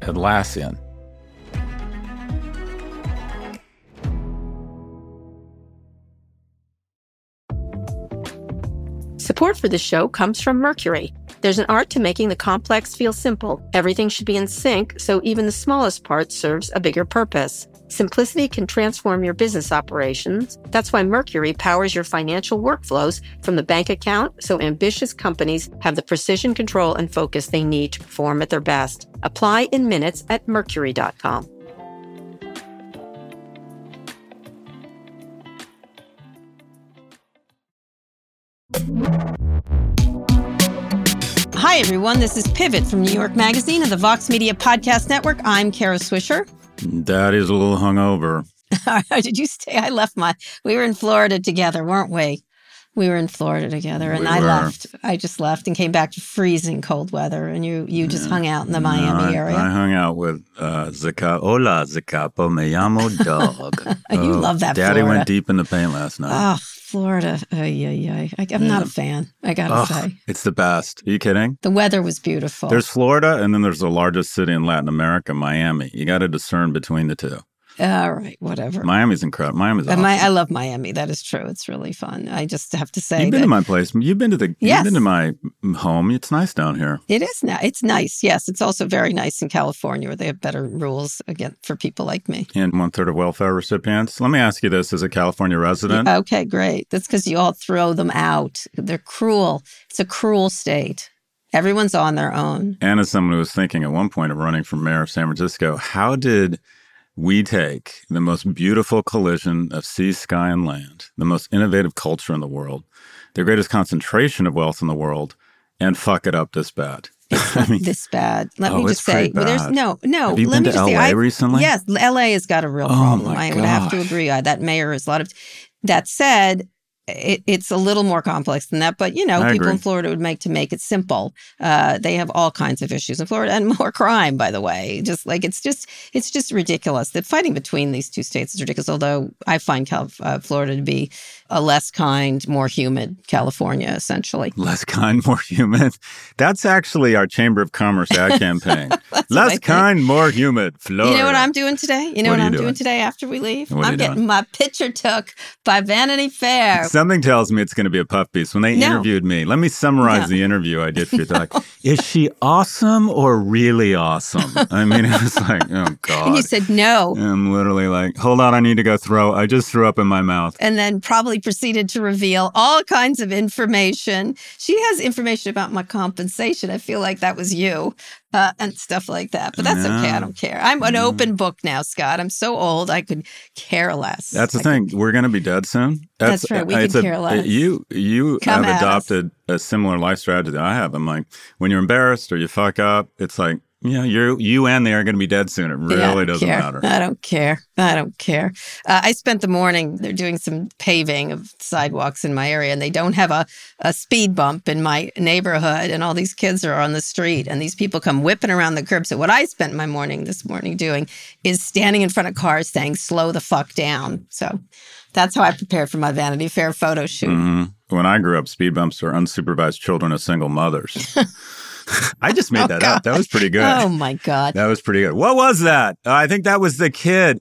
Atlassian. Support for this show comes from Mercury. There's an art to making the complex feel simple. Everything should be in sync, so even the smallest part serves a bigger purpose. Simplicity can transform your business operations. That's why Mercury powers your financial workflows from the bank account so ambitious companies have the precision, control, and focus they need to perform at their best. Apply in minutes at mercury.com. Hi, everyone. This is Pivot from New York Magazine and the Vox Media Podcast Network. I'm Kara Swisher. Daddy's a little hungover. Did you stay? I left my. We were in Florida together, weren't we? We were in Florida together, and We I were. left. I just left and came back to freezing cold weather, and you you just hung out in the Miami No, I, area. I hung out with uh, Zaka. Hola, Zacapo. Me llamo Dog. You Oh, love that Daddy Florida. went deep in the paint last night. Oh, Florida. Ay, ay, ay. I, I'm not a fan. I gotta Ugh, say, it's the best. Are you kidding? the weather was beautiful. There's Florida, and then there's the largest city in Latin America, Miami. You got to discern between the two. All right, whatever. Miami's incredible. Miami's awesome. my, I love Miami. That is true. It's really fun. I just have to say You've been that to my place. You've been to the. Yes. You've been to my home. It's nice down here. it is now. It's nice. Yes, it's also very nice in California where they have better rules again for people like me. And one third of welfare recipients. Let me ask you this: as a California resident, Okay, great. That's because you all throw them out. They're cruel. It's a cruel state. Everyone's on their own. and as someone who was thinking at one point of running for mayor of San Francisco, how did we take the most beautiful collision of sea, sky, and land, the most innovative culture in the world, the greatest concentration of wealth in the world, and fuck it up this bad? I mean, This bad. Let Oh, me just say, well, there's no, no. Have you let been me to just say, LA I- recently? Yes, LA has got a real Oh, problem. I would have to agree. Uh, that mayor is a lot of. That said, it, it's a little more complex than that. But you know, I people in. Florida would make to make it simple. Uh, they have all kinds of issues in Florida and more crime, by the way. Just like it's just it's just ridiculous. The fighting between these two states is ridiculous. Although I find Cal- uh, Florida to be a less kind, more humid California, essentially. less kind, more humid. That's actually our Chamber of Commerce ad campaign. Less kind, more humid. Florida. You know what I'm doing today? You know What what, I'm doing? doing? today after we leave? What I'm getting doing? my picture took by Vanity Fair. Something tells me it's going to be a puff piece. When they No. interviewed me, let me summarize No. the interview I did for you. They're like, is she awesome or really awesome? I mean, it was like, oh, God. and you said no. I'm literally like, hold on, I need to go throw. I just threw up in my mouth. And then probably proceeded to reveal all kinds of information. She has information about my compensation. I feel like that was you uh, and stuff like that. But that's okay. I don't care. I'm an No. open book now, Scott. I'm so old. I could care less. That's the I could- thing. We're going to be dead soon. That's right. We it's could care less. You you Come have at us. adopted a similar life strategy that I have. I'm like, when you're embarrassed or you fuck up, it's like, yeah, you you and they are going to be dead soon. It really Yeah, doesn't care. matter. I don't care. I don't care. Uh, I spent the morning, they're doing some paving of sidewalks in my area, and they don't have a, a speed bump in my neighborhood. And all these kids are on the street, and these people come whipping around the curb. So, what I spent my morning this morning doing is standing in front of cars saying, slow the fuck down. So, that's how I prepared for my Vanity Fair photo shoot. hmm When I grew up, speed bumps were unsupervised children of single mothers. I just made Oh, that up. That was pretty good. Oh my God. That was pretty good. What was that? Uh, I think that was the kid.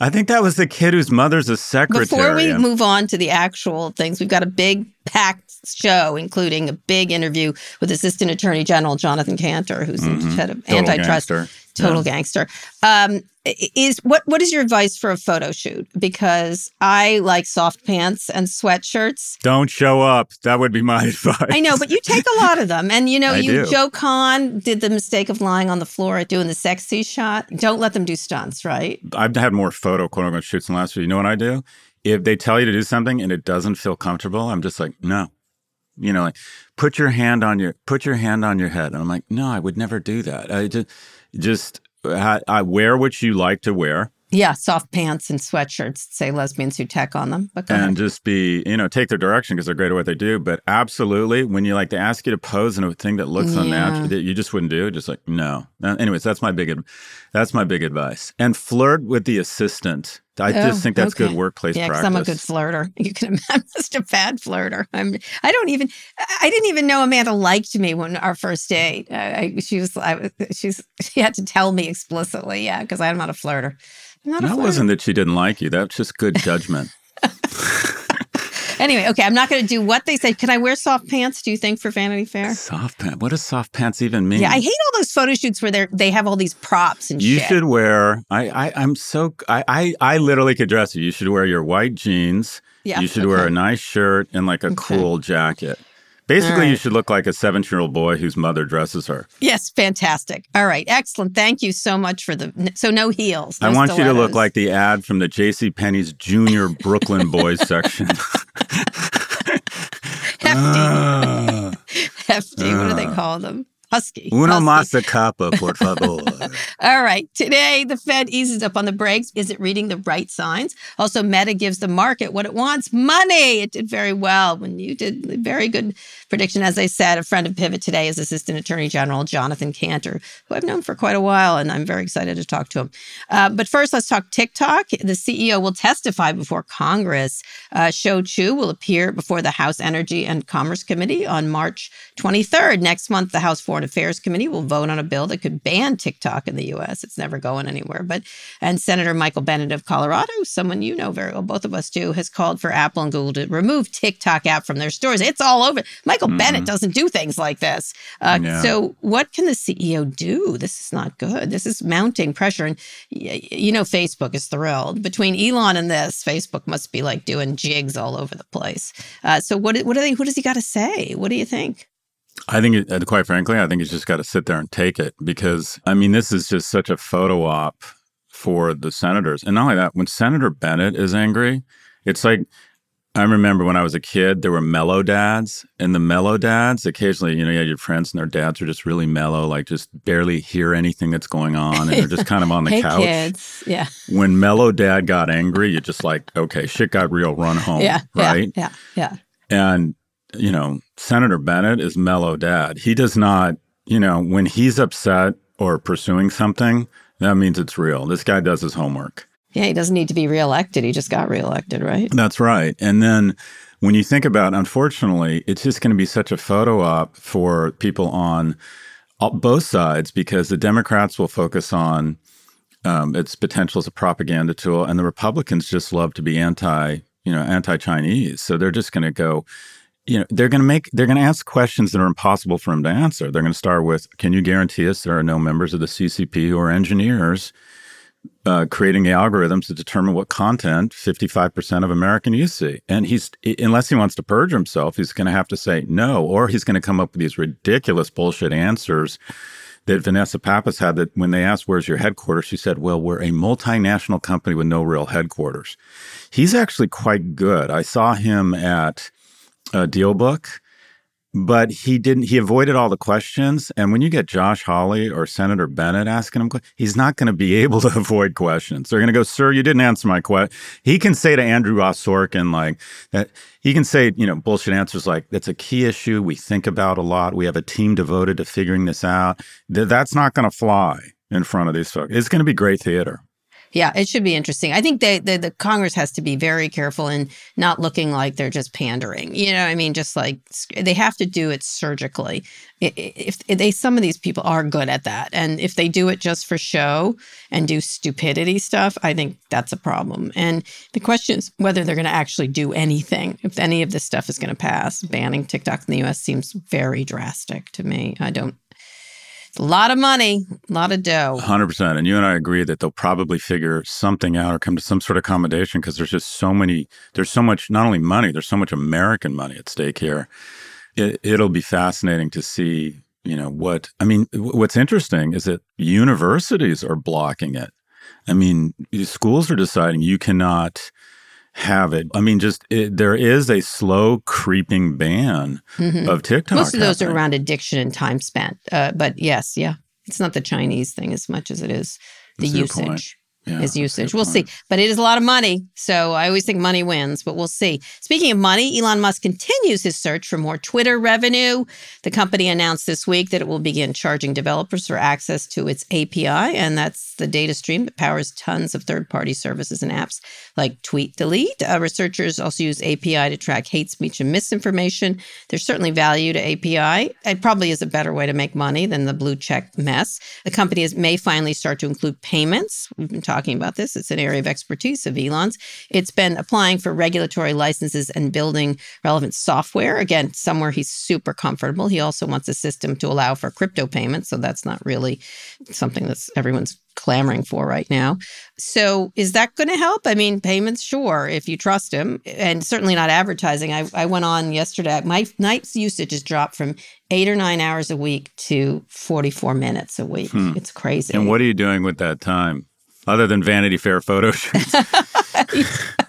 I think that was the kid whose mother's a secretary. Before we move on to the actual things, we've got a big packed show, including a big interview with Assistant Attorney General Jonathan Kanter, who's Mhm. head of Total antitrust, gangster. Total Yeah. gangster. Um, is what what is your advice for a photo shoot? Because I like soft pants and sweatshirts. Don't show up. That would be my advice. I know, but you take a lot of them, and you know, I you do. Joe Kahn did the mistake of lying on the floor at doing the sexy shot. Don't let them do stunts, right? I've had more photo quote unquote shoots than last year. You know what I do? if they tell you to do something and it doesn't feel comfortable, I'm just like, no. You know, like put your hand on your put your hand on your head, and I'm like, no, I would never do that. I just just I, I wear what you like to wear. Yeah, soft pants and sweatshirts say lesbians who tech on them. But and ahead. just be, you know, take their direction because they're great at what they do. But absolutely, when you like to ask you to pose in a thing that looks yeah. unnatural, that you just wouldn't do, just like no. Anyways, that's my big, that's my big advice. And flirt with the assistant. I oh, just think that's okay. good workplace yeah, practice. I'm a good flirter. You can. I'm just a bad flirter. I'm. I don't even. I didn't even know Amanda liked me when our first date. I, she was. I, was she's. She had to tell me explicitly. Yeah, because I'm not a flirter. Not that wasn't that she didn't like you. That's just good judgment. Anyway, okay, I'm not going to do what they say. Can I wear soft pants? Do you think for Vanity Fair? Soft pants. What does soft pants even mean? Yeah, I hate all those photo shoots where they they have all these props and you shit. should wear. I, I I'm so I, I I literally could dress you. You should wear your white jeans. Yeah, you should okay. wear a nice shirt and like a okay. cool jacket. Basically, right. you should look like a 17 year old boy whose mother dresses her. Yes, fantastic. All right, excellent. Thank you so much for the. So, no heels. No I want stilettos. you to look like the ad from the J.C. Penney's Junior Brooklyn Boys section. Hefty. Uh, Hefty. Uh, what do they ah. call them? Husky. Una masa capa, por favor. All right. Today, the Fed eases up on the brakes. Is it reading the right signs? Also, Meta gives the market what it wants money. It did very well when you did very good prediction. As I said, a friend of Pivot today is Assistant Attorney General Jonathan Kanter, who I've known for quite a while, and I'm very excited to talk to him. Uh, but first, let's talk TikTok. The CEO will testify before Congress. Uh, Shou Chew will appear before the House Energy and Commerce Committee on March 23rd. Next month, the House Foreign Affairs Committee will vote on a bill that could ban TikTok in the U.S. It's never going anywhere. But and Senator Michael Bennet of Colorado, someone you know very well, both of us do, has called for Apple and Google to remove TikTok app from their stores. It's all over. Michael mm-hmm. Bennet doesn't do things like this. Uh, yeah. So what can the CEO do? This is not good. This is mounting pressure, and you know Facebook is thrilled between Elon and this. Facebook must be like doing jigs all over the place. Uh, so what? What are they? What does he got to say? What do you think? I think, it, quite frankly, I think he's just got to sit there and take it because, I mean, this is just such a photo op for the senators. And not only that, when Senator Bennet is angry, it's like, I remember when I was a kid, there were mellow dads, and the mellow dads occasionally, you know, you had your friends and their dads are just really mellow, like just barely hear anything that's going on, and they're just kind of on the hey, couch. Kids. Yeah. When mellow dad got angry, you're just like, okay, shit got real, run home. Yeah. Right. Yeah. Yeah. And you know, Senator Bennet is mellow dad. He does not, you know, when he's upset or pursuing something, that means it's real. This guy does his homework. Yeah, he doesn't need to be reelected. He just got reelected, right? That's right. And then when you think about, unfortunately, it's just going to be such a photo op for people on both sides because the Democrats will focus on um, its potential as a propaganda tool, and the Republicans just love to be anti, you know, anti-Chinese. So they're just going to go you know they're going to make they're going to ask questions that are impossible for him to answer they're going to start with can you guarantee us there are no members of the ccp who are engineers uh, creating algorithms to determine what content 55% of american youth see and he's unless he wants to purge himself he's going to have to say no or he's going to come up with these ridiculous bullshit answers that Vanessa Pappas had that when they asked, Where's your headquarters? She said, Well, we're a multinational company with no real headquarters. He's actually quite good. I saw him at uh, DealBook, but he didn't. He avoided all the questions. And when you get Josh Hawley or Senator Bennet asking him, he's not going to be able to avoid questions. They're going to go, "Sir, you didn't answer my question." He can say to Andrew Ross Sorkin like that. He can say, you know, bullshit answers like, "That's a key issue we think about a lot. We have a team devoted to figuring this out." That's not going to fly in front of these folks. It's going to be great theater. Yeah, it should be interesting. I think they, they, the Congress has to be very careful in not looking like they're just pandering. You know, I mean, just like they have to do it surgically. If, if they, some of these people are good at that, and if they do it just for show and do stupidity stuff, I think that's a problem. And the question is whether they're going to actually do anything. If any of this stuff is going to pass, banning TikTok in the U.S. seems very drastic to me. I don't a lot of money, a lot of dough. 100%. And you and I agree that they'll probably figure something out or come to some sort of accommodation because there's just so many, there's so much, not only money, there's so much American money at stake here. It, it'll be fascinating to see, you know, what, I mean, what's interesting is that universities are blocking it. I mean, schools are deciding you cannot have it. I mean, just it, there is a slow creeping ban mm-hmm. of TikTok. Most of those happening. are around addiction and time spent. Uh, but yes, yeah, it's not the Chinese thing as much as it is the usage yeah, is usage. We'll see. But it is a lot of money. So I always think money wins, but we'll see. Speaking of money, Elon Musk continues his search for more Twitter revenue. The company announced this week that it will begin charging developers for access to its API, and that's the data stream that powers tons of third party services and apps like Tweet Delete. Uh, researchers also use API to track hate speech and misinformation. There's certainly value to API. It probably is a better way to make money than the blue check mess. The company is, may finally start to include payments. We've been talking talking about this. It's an area of expertise of Elon's. It's been applying for regulatory licenses and building relevant software. Again, somewhere he's super comfortable. He also wants a system to allow for crypto payments. So that's not really something that's everyone's clamoring for right now. So is that going to help? I mean, payments, sure, if you trust him, and certainly not advertising. I, I went on yesterday. My night's usage has dropped from eight or nine hours a week to 44 minutes a week. Hmm. It's crazy. And what are you doing with that time? Other than Vanity Fair photo shoots.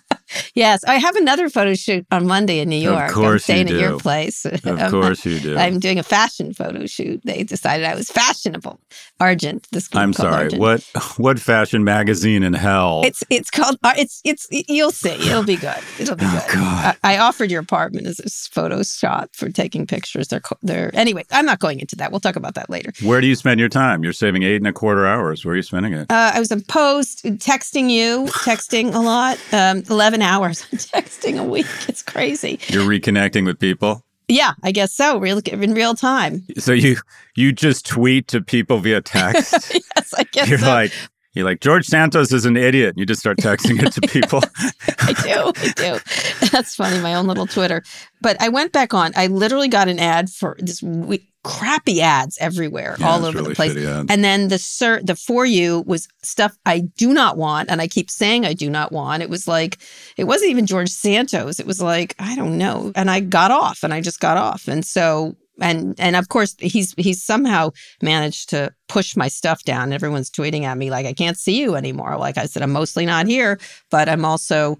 Yes, I have another photo shoot on Monday in New York. Of course, I'm staying you do. at your place. Of course, you do. I'm doing a fashion photo shoot. They decided I was fashionable. Argent. This I'm sorry. Argent. What what fashion magazine in hell? It's it's called. Uh, it's it's. You'll see. It'll be good. It'll be oh, good. God. I, I, offered your apartment as a photo shot for taking pictures. They're they're anyway. I'm not going into that. We'll talk about that later. Where do you spend your time? You're saving eight and a quarter hours. Where are you spending it? Uh, I was in post texting you, texting a lot. Um, Eleven hours on texting a week. It's crazy. You're reconnecting with people? Yeah, I guess so. Real in real time. So you you just tweet to people via text. yes, I guess you're so. like you're like George Santos is an idiot. You just start texting it to people. I do, I do. That's funny. My own little Twitter. But I went back on. I literally got an ad for this week crappy ads everywhere, yeah, all over really the place. And then the sir, the for you was stuff I do not want, and I keep saying I do not want. It was like it wasn't even George Santos. It was like I don't know, and I got off, and I just got off, and so. And and of course he's he's somehow managed to push my stuff down. Everyone's tweeting at me like I can't see you anymore. Like I said, I'm mostly not here, but I'm also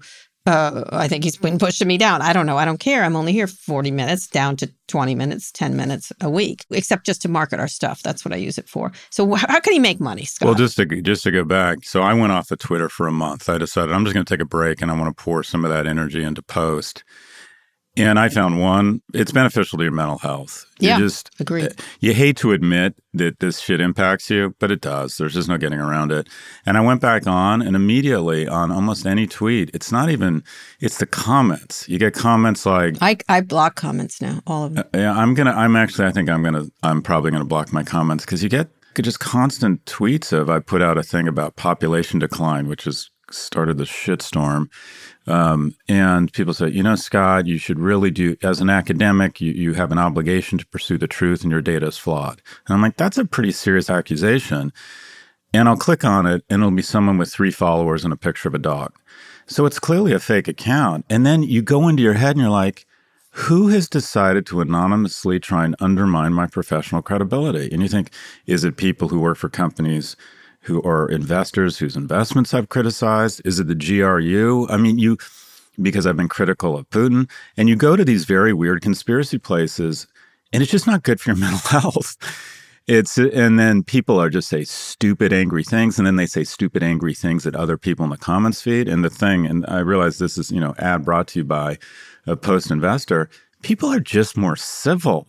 uh, I think he's been pushing me down. I don't know. I don't care. I'm only here 40 minutes down to 20 minutes, 10 minutes a week, except just to market our stuff. That's what I use it for. So how can he make money, Scott? Well, just to just to go back, so I went off of Twitter for a month. I decided I'm just going to take a break and I want to pour some of that energy into post. And I found one, it's beneficial to your mental health. Yeah, you just agree. Eh, you hate to admit that this shit impacts you, but it does. There's just no getting around it. And I went back on and immediately on almost any tweet, it's not even it's the comments. You get comments like I I block comments now, all of them. Uh, yeah, I'm going to I'm actually I think I'm going to I'm probably going to block my comments cuz you get just constant tweets of I put out a thing about population decline, which has started the shitstorm um, and people say, you know, Scott, you should really do, as an academic, you, you have an obligation to pursue the truth and your data is flawed. And I'm like, that's a pretty serious accusation. And I'll click on it and it'll be someone with three followers and a picture of a dog. So it's clearly a fake account. And then you go into your head and you're like, who has decided to anonymously try and undermine my professional credibility? And you think, is it people who work for companies who are investors whose investments I've criticized? Is it the GRU? I mean, you, because I've been critical of Putin, and you go to these very weird conspiracy places, and it's just not good for your mental health. It's and then people are just say stupid angry things, and then they say stupid angry things at other people in the comments feed. And the thing, and I realize this is you know ad brought to you by a post investor. People are just more civil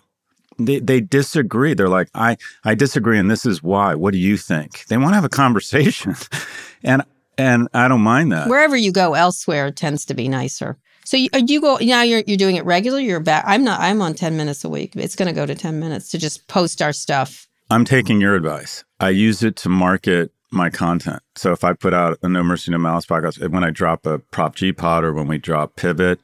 they, they disagree. They're like, I, I disagree, and this is why. What do you think? They want to have a conversation. and and I don't mind that. Wherever you go elsewhere tends to be nicer. So you, uh, you go now. You're you're doing it regular. You're back. I'm not. I'm on ten minutes a week. It's going to go to ten minutes to just post our stuff. I'm taking your advice. I use it to market my content. So if I put out a No Mercy No Malice podcast, when I drop a Prop G pod or when we drop Pivot,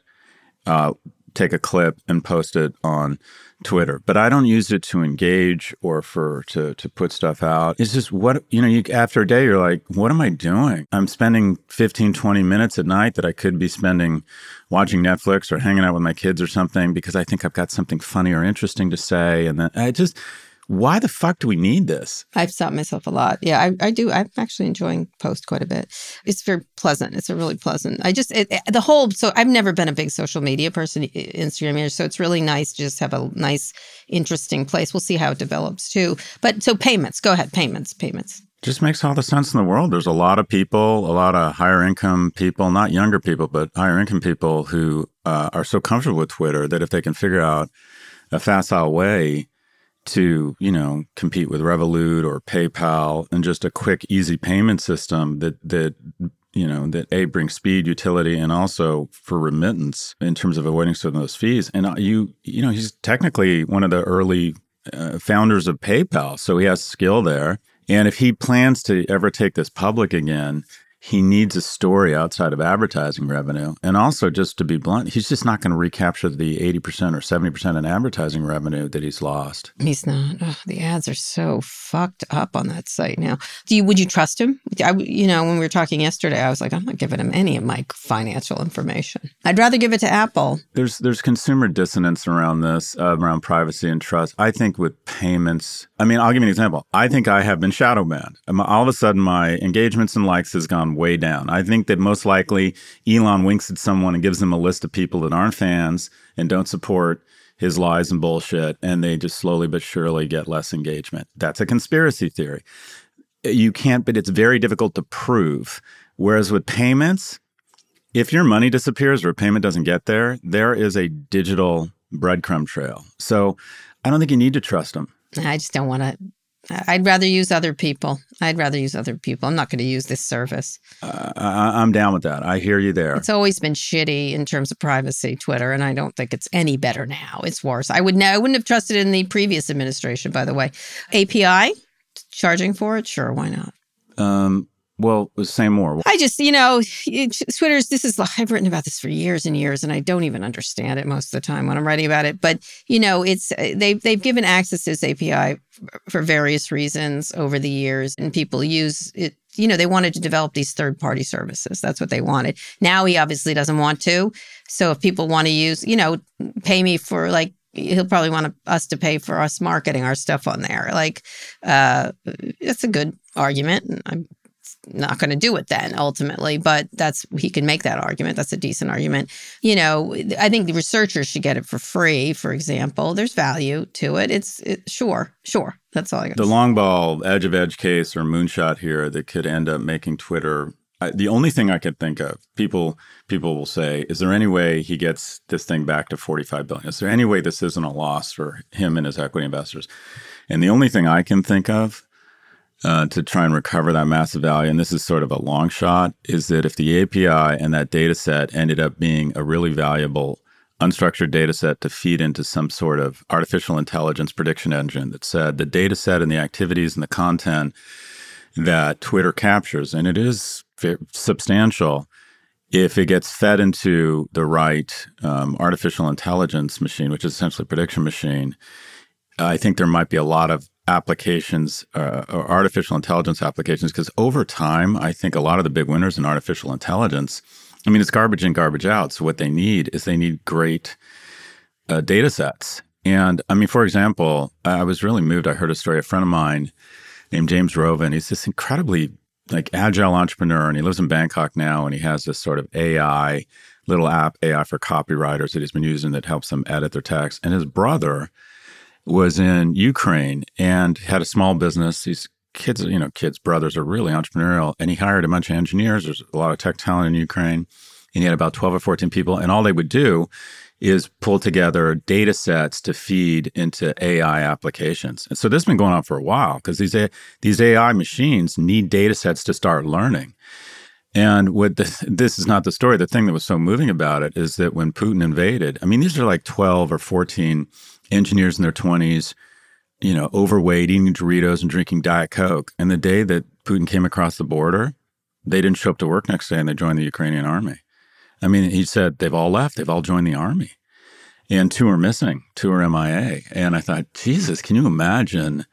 uh, take a clip and post it on Twitter, but I don't use it to engage or for to to put stuff out. It's just what you know, you after a day you're like, what am I doing? I'm spending 15 20 minutes at night that I could be spending watching Netflix or hanging out with my kids or something because I think I've got something funny or interesting to say and then I just why the fuck do we need this? I've stopped myself a lot. Yeah, I, I do. I'm actually enjoying Post quite a bit. It's very pleasant. It's a really pleasant. I just it, the whole. So I've never been a big social media person, Instagram. So it's really nice to just have a nice, interesting place. We'll see how it develops too. But so payments. Go ahead. Payments. Payments just makes all the sense in the world. There's a lot of people, a lot of higher income people, not younger people, but higher income people who uh, are so comfortable with Twitter that if they can figure out a facile way to, you know, compete with Revolut or PayPal and just a quick, easy payment system that that you know that a brings speed, utility, and also for remittance in terms of avoiding some of those fees. And uh, you, you know, he's technically one of the early uh, founders of PayPal, so he has skill there. And if he plans to ever take this public again, he needs a story outside of advertising revenue. And also, just to be blunt, he's just not going to recapture the 80% or 70% in advertising revenue that he's lost. He's not. Oh, the ads are so fucked up on that site now. Do you, would you trust him? I, you know, when we were talking yesterday, I was like, I'm not giving him any of my financial information. I'd rather give it to Apple. There's, there's consumer dissonance around this, uh, around privacy and trust. I think with payments, I mean, I'll give you an example. I think I have been shadow banned. All of a sudden, my engagements and likes has gone way down. I think that most likely Elon winks at someone and gives them a list of people that aren't fans and don't support his lies and bullshit, and they just slowly but surely get less engagement. That's a conspiracy theory. You can't, but it's very difficult to prove. Whereas with payments, if your money disappears or a payment doesn't get there, there is a digital breadcrumb trail. So I don't think you need to trust them. I just don't want to I'd rather use other people. I'd rather use other people. I'm not going to use this service. Uh, I, am down with that. I hear you there. It's always been shitty in terms of privacy, Twitter, and I don't think it's any better now. It's worse. I would. I wouldn't have trusted in the previous administration. By the way, API charging for it, sure, why not? Um, well, say more. I just, you know, Twitter's, this is, I've written about this for years and years, and I don't even understand it most of the time when I'm writing about it. But, you know, it's, uh, they've, they've given access to this API for various reasons over the years, and people use it. You know, they wanted to develop these third party services. That's what they wanted. Now he obviously doesn't want to. So if people want to use, you know, pay me for like he'll probably want us to pay for us marketing our stuff on there. Like, uh, that's a good argument. I'm not going to do it then ultimately but that's he can make that argument. That's a decent argument. You know i think the researchers should get it for free for example. There's value to it. It's it, sure sure. That's all i got the long ball edge of edge case or moonshot here that could end up making twitter I, the only thing I could think of, people people will say, is there any way he gets this thing back to 45 billion? Is there any way this isn't a loss for him and his equity investors? And the only thing I can think of uh, to try and recover that massive value, and this is sort of a long shot, is that if the API and that data set ended up being a really valuable unstructured data set to feed into some sort of artificial intelligence prediction engine that said the data set and the activities and the content that Twitter captures, and it is substantial, if it gets fed into the right um, artificial intelligence machine, which is essentially a prediction machine, I think there might be a lot of applications uh, or artificial intelligence applications because over time i think a lot of the big winners in artificial intelligence i mean it's garbage in garbage out. So what they need is they need great uh, data sets. And i mean for example i was really moved. I heard a story a friend of mine named james roven. He's this incredibly like agile entrepreneur and he lives in bangkok now and he has this sort of ai little app ai for copywriters that he's been using that helps them edit their text. And his brother was in Ukraine and had a small business. These kids, you know, kids' brothers are really entrepreneurial. And he hired a bunch of engineers. There's a lot of tech talent in Ukraine. And he had about 12 or 14 people. And all they would do is pull together data sets to feed into AI applications. And so this has been going on for a while because these, these AI machines need data sets to start learning. And what this, this is not the story. The thing that was so moving about it is that when Putin invaded, I mean, these are like 12 or 14 engineers in their 20s, you know, overweight, eating Doritos and drinking Diet Coke. And the day that Putin came across the border, they didn't show up to work next day and they joined the Ukrainian army. I mean, he said they've all left, they've all joined the army. And two are missing, two are MIA. And I thought, Jesus, can you imagine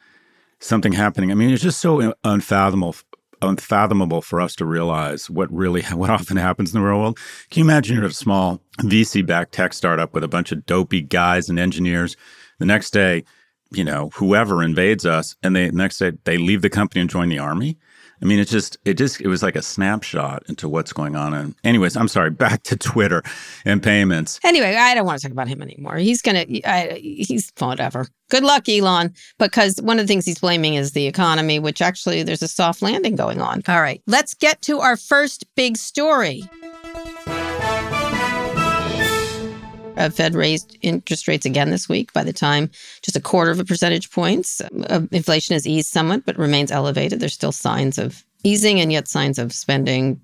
something happening? I mean, it's just so unfathomable unfathomable for us to realize what really what often happens in the real world. Can you imagine you're a small VC backed tech startup with a bunch of dopey guys and engineers? The next day, you know, whoever invades us, and they next day they leave the company and join the army. I mean, it just, it just, it was like a snapshot into what's going on. And, anyways, I'm sorry. Back to Twitter and payments. Anyway, I don't want to talk about him anymore. He's gonna, I, he's whatever. Good luck, Elon. Because one of the things he's blaming is the economy, which actually there's a soft landing going on. All right, let's get to our first big story. Uh, Fed raised interest rates again this week. By the time just a quarter of a percentage points, uh, inflation has eased somewhat, but remains elevated. There's still signs of easing and yet signs of spending.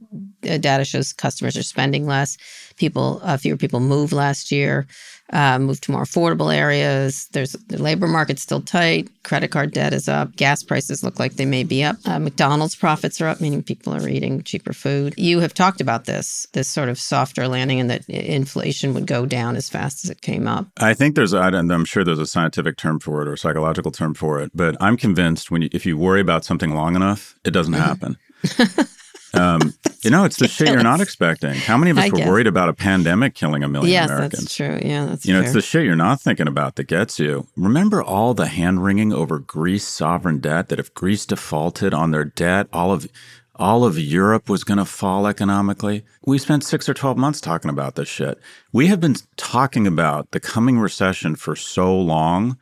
Uh, data shows customers are spending less. People, uh, fewer people moved last year uh, move to more affordable areas. There's the labor market's still tight. Credit card debt is up. Gas prices look like they may be up. Uh, McDonald's profits are up, meaning people are eating cheaper food. You have talked about this, this sort of softer landing, and that inflation would go down as fast as it came up. I think there's, and I'm sure there's a scientific term for it or a psychological term for it, but I'm convinced when you, if you worry about something long enough, it doesn't happen. Um, you know, it's the shit you're not expecting. How many of us I were guess. worried about a pandemic killing a million yes, Americans? that's true. Yeah, that's You know, fair. it's the shit you're not thinking about that gets you. Remember all the hand wringing over Greece sovereign debt that if Greece defaulted on their debt, all of all of Europe was going to fall economically. We spent 6 or 12 months talking about this shit. We have been talking about the coming recession for so long.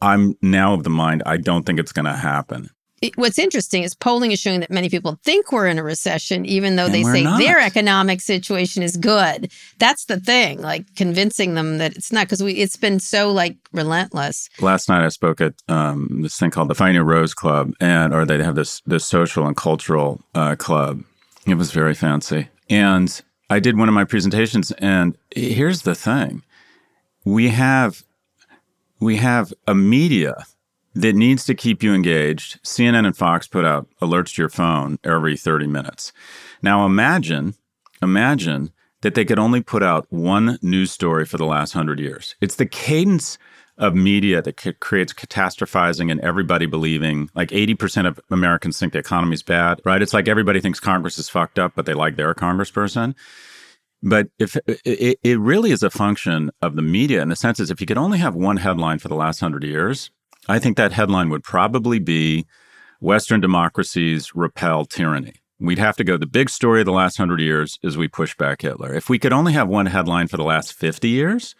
I'm now of the mind I don't think it's going to happen what's interesting is polling is showing that many people think we're in a recession, even though and they say not. their economic situation is good. That's the thing, like convincing them that it's not because we it's been so like relentless. Last night I spoke at um, this thing called the Fighting Rose Club, and or they have this this social and cultural uh, club. It was very fancy, and I did one of my presentations. And here's the thing: we have we have a media that needs to keep you engaged. CNN and Fox put out alerts to your phone every 30 minutes. Now imagine, imagine that they could only put out one news story for the last 100 years. It's the cadence of media that creates catastrophizing and everybody believing like 80% of Americans think the economy is bad, right? It's like everybody thinks Congress is fucked up, but they like their congressperson. But if it, it really is a function of the media in the sense is if you could only have one headline for the last hundred years, I think that headline would probably be Western democracies repel tyranny. We'd have to go. The big story of the last hundred years is we push back Hitler. If we could only have one headline for the last 50 years,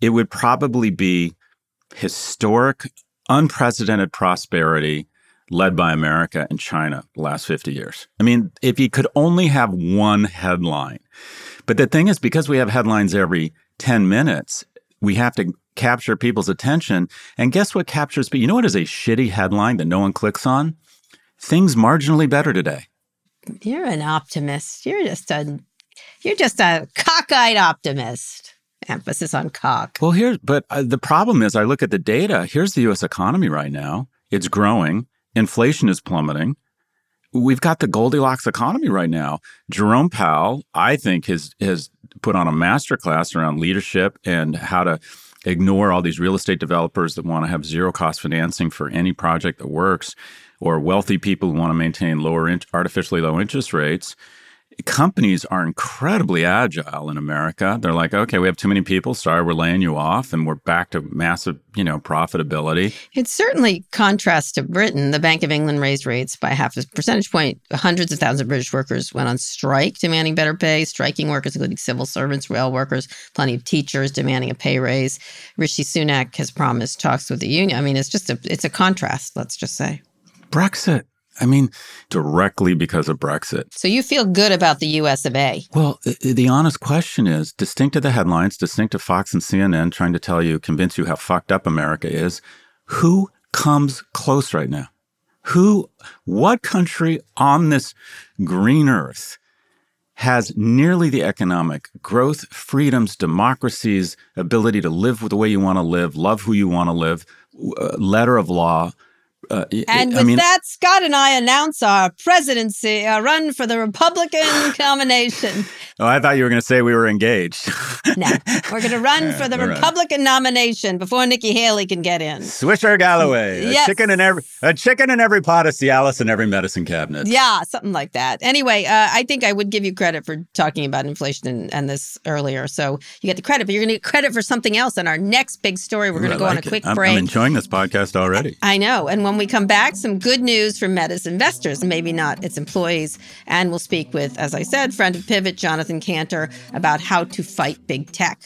it would probably be historic, unprecedented prosperity led by America and China the last 50 years. I mean, if you could only have one headline. But the thing is, because we have headlines every 10 minutes, we have to capture people's attention. And guess what captures But You know what is a shitty headline that no one clicks on? Things marginally better today. You're an optimist. You're just a you're just a cockeyed optimist. Emphasis on cock. Well, here's but uh, the problem is, I look at the data. Here's the U.S. economy right now. It's growing. Inflation is plummeting. We've got the Goldilocks economy right now. Jerome Powell, I think, has has put on a masterclass around leadership and how to ignore all these real estate developers that want to have zero cost financing for any project that works, or wealthy people who want to maintain lower, artificially low interest rates companies are incredibly agile in America. They're like, okay, we have too many people. Sorry, we're laying you off, and we're back to massive, you know, profitability. It certainly contrasts to Britain. The Bank of England raised rates by half a percentage point. Hundreds of thousands of British workers went on strike, demanding better pay. Striking workers, including civil servants, rail workers, plenty of teachers demanding a pay raise. Rishi Sunak has promised talks with the union. I mean, it's just a it's a contrast. Let's just say. Brexit. I mean, directly because of Brexit. So you feel good about the US of A? Well, the honest question is distinct to the headlines, distinct to Fox and CNN trying to tell you, convince you how fucked up America is, who comes close right now? Who, what country on this green earth has nearly the economic growth, freedoms, democracies, ability to live the way you want to live, love who you want to live, uh, letter of law, Uh, and with I mean, that, Scott and I announce our presidency, our run for the Republican nomination. Oh, I thought you were going to say we were engaged. no, we're going to run for the Republican right. nomination before Nikki Haley can get in. Swisher Galloway, yes. a chicken in every a chicken in every pot, a Cialis in every medicine cabinet. Yeah, something like that. Anyway, uh, I think I would give you credit for talking about inflation and, and this earlier. So you get the credit, but you're going to get credit for something else in our next big story. We're going to go like on a quick I'm, break. I'm enjoying this podcast already. I know, and when we come back, some good news from Meta's investors, maybe not its employees. And we'll speak with, as I said, friend of Pivot, Jonathan Kanter, about how to fight big tech.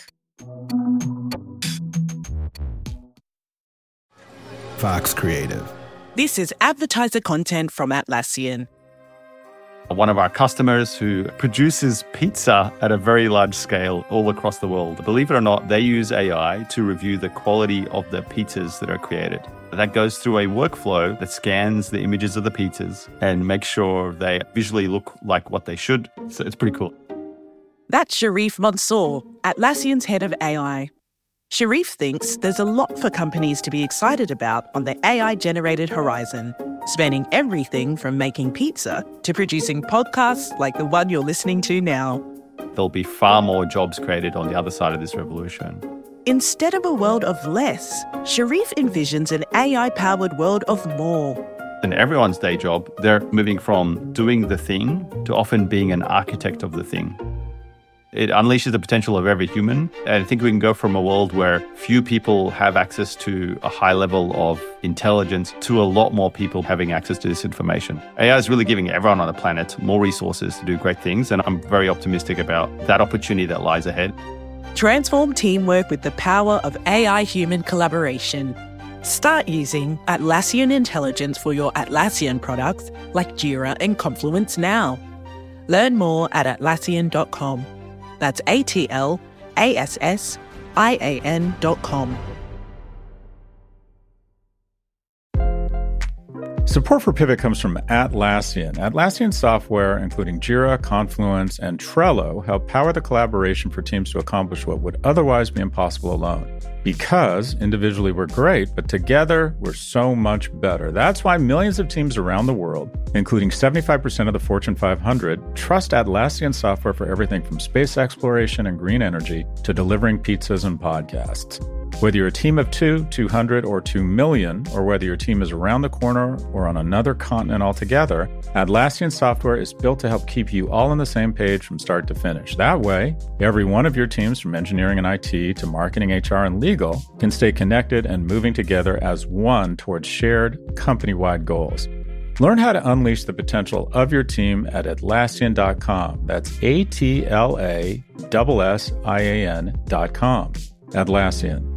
Vox Creative. This is advertiser content from Atlassian. One of our customers who produces pizza at a very large scale all across the world. Believe it or not, they use AI to review the quality of the pizzas that are created. That goes through a workflow that scans the images of the pizzas and makes sure they visually look like what they should. So it's pretty cool. That's Sharif Mansour, Atlassian's head of AI. Sharif thinks there's a lot for companies to be excited about on the AI generated horizon, spanning everything from making pizza to producing podcasts like the one you're listening to now. There'll be far more jobs created on the other side of this revolution. Instead of a world of less, Sharif envisions an AI powered world of more. In everyone's day job, they're moving from doing the thing to often being an architect of the thing. It unleashes the potential of every human. And I think we can go from a world where few people have access to a high level of intelligence to a lot more people having access to this information. AI is really giving everyone on the planet more resources to do great things. And I'm very optimistic about that opportunity that lies ahead. Transform teamwork with the power of AI human collaboration. Start using Atlassian Intelligence for your Atlassian products like Jira and Confluence now. Learn more at Atlassian.com. That's A T L A S S I A N Support for Pivot comes from Atlassian. Atlassian software, including Jira, Confluence, and Trello, help power the collaboration for teams to accomplish what would otherwise be impossible alone. Because individually we're great, but together we're so much better. That's why millions of teams around the world, including 75% of the Fortune 500, trust Atlassian software for everything from space exploration and green energy to delivering pizzas and podcasts. Whether you're a team of two, 200, or 2 million, or whether your team is around the corner or on another continent altogether, Atlassian software is built to help keep you all on the same page from start to finish. That way, every one of your teams from engineering and IT to marketing, HR, and legal can stay connected and moving together as one towards shared company wide goals. Learn how to unleash the potential of your team at Atlassian.com. That's A T L A S S I A N.com. Atlassian.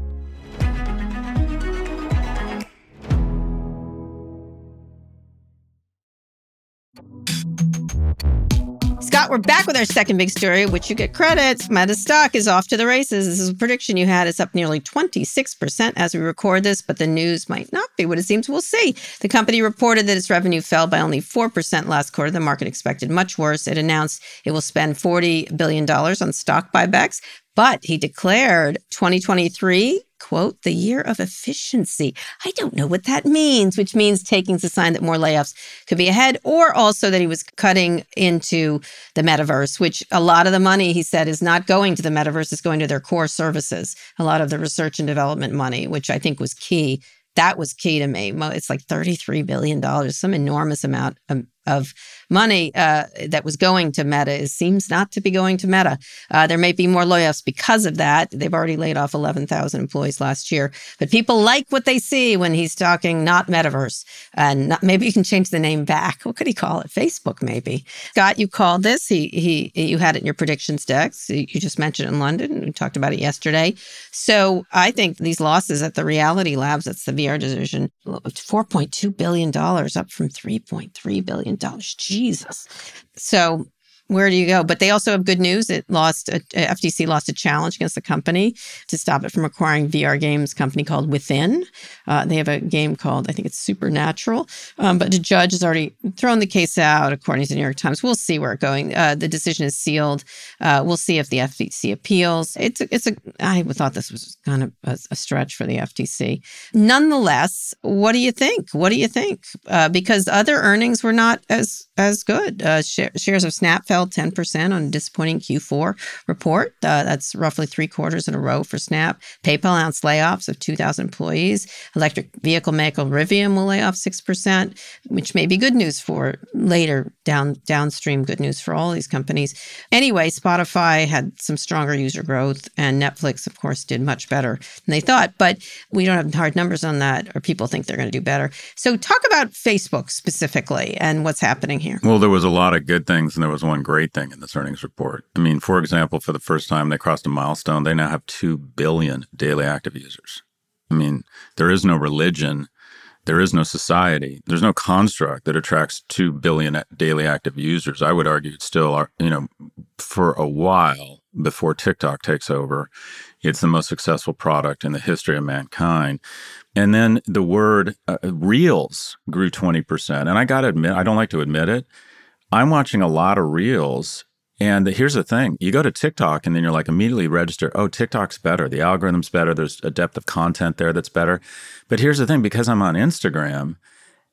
Scott, we're back with our second big story, which you get credit. Meta stock is off to the races. This is a prediction you had. It's up nearly 26% as we record this, but the news might not be what it seems. We'll see. The company reported that its revenue fell by only 4% last quarter. The market expected much worse. It announced it will spend $40 billion on stock buybacks, but he declared 2023 quote, the year of efficiency. I don't know what that means, which means taking the sign that more layoffs could be ahead, or also that he was cutting into the metaverse, which a lot of the money, he said, is not going to the metaverse, it's going to their core services. A lot of the research and development money, which I think was key. That was key to me. It's like $33 billion, some enormous amount of, of money uh, that was going to Meta is, seems not to be going to Meta. Uh, there may be more layoffs because of that. They've already laid off 11,000 employees last year. But people like what they see when he's talking not metaverse. And not, maybe you can change the name back. What could he call it? Facebook, maybe. Scott, you called this. He, he, you had it in your predictions decks. You just mentioned it in London. We talked about it yesterday. So I think these losses at the Reality Labs, that's the VR division, $4.2 billion, up from $3.3 billion. Oh Jesus. So where do you go? But they also have good news. It lost, a, FTC lost a challenge against the company to stop it from acquiring VR games company called Within. Uh, they have a game called, I think it's Supernatural. Um, but the judge has already thrown the case out, according to the New York Times. We'll see where it's going. Uh, the decision is sealed. Uh, we'll see if the FTC appeals. It's a, it's a, I thought this was kind of a, a stretch for the FTC. Nonetheless, what do you think? What do you think? Uh, because other earnings were not as as good. Uh, sh- shares of Snap fell 10% on a disappointing Q4 report. Uh, that's roughly three quarters in a row for Snap. PayPal announced layoffs of 2,000 employees. Electric vehicle maker Rivian will lay off 6%, which may be good news for later down downstream good news for all these companies. Anyway, Spotify had some stronger user growth, and Netflix, of course, did much better than they thought. But we don't have hard numbers on that, or people think they're going to do better. So, talk about Facebook specifically and what's happening here. Well, there was a lot of good things, and there was one great thing in this earnings report. I mean, for example, for the first time, they crossed a milestone. They now have 2 billion daily active users. I mean, there is no religion, there is no society, there's no construct that attracts 2 billion daily active users. I would argue it's still, you know, for a while before TikTok takes over, it's the most successful product in the history of mankind. And then the word uh, reels grew 20%. And I got to admit, I don't like to admit it. I'm watching a lot of reels. And here's the thing you go to TikTok and then you're like immediately register, oh, TikTok's better. The algorithm's better. There's a depth of content there that's better. But here's the thing because I'm on Instagram,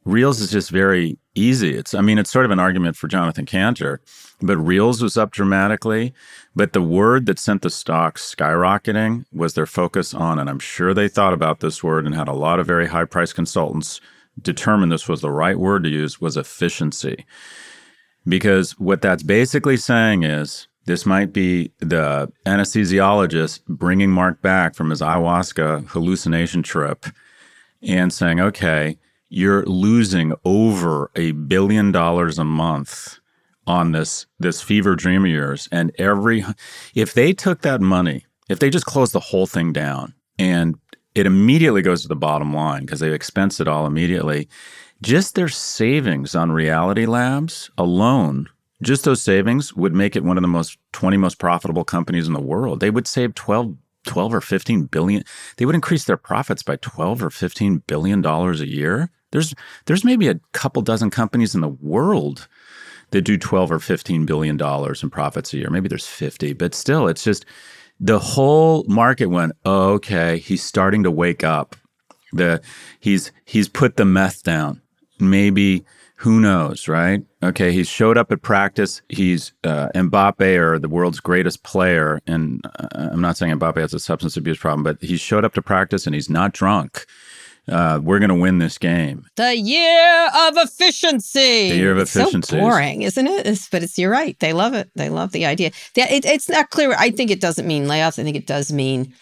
Reels is just very easy. It's, I mean, it's sort of an argument for Jonathan Kanter, but Reels was up dramatically. But the word that sent the stock skyrocketing was their focus on, and I'm sure they thought about this word and had a lot of very high price consultants determine this was the right word to use was efficiency. Because what that's basically saying is this might be the anesthesiologist bringing Mark back from his ayahuasca hallucination trip and saying, okay, you're losing over a billion dollars a month on this this fever dream of yours. And every if they took that money if they just closed the whole thing down and it immediately goes to the bottom line because they expense it all immediately just their savings on reality labs alone just those savings would make it one of the most 20 most profitable companies in the world they would save 12 12 or 15 billion they would increase their profits by 12 or 15 billion dollars a year there's there's maybe a couple dozen companies in the world that do 12 or 15 billion dollars in profits a year. Maybe there's 50, but still it's just the whole market went, oh, "Okay, he's starting to wake up." The he's he's put the meth down. Maybe who knows, right? Okay, he's showed up at practice. He's uh, Mbappe, or the world's greatest player, and uh, I'm not saying Mbappe has a substance abuse problem, but he showed up to practice and he's not drunk uh, we're going to win this game. The year of efficiency. The year of efficiency. So boring, isn't it? It's, but it's you're right. They love it. They love the idea. It, it's not clear. I think it doesn't mean layoffs. I think it does mean.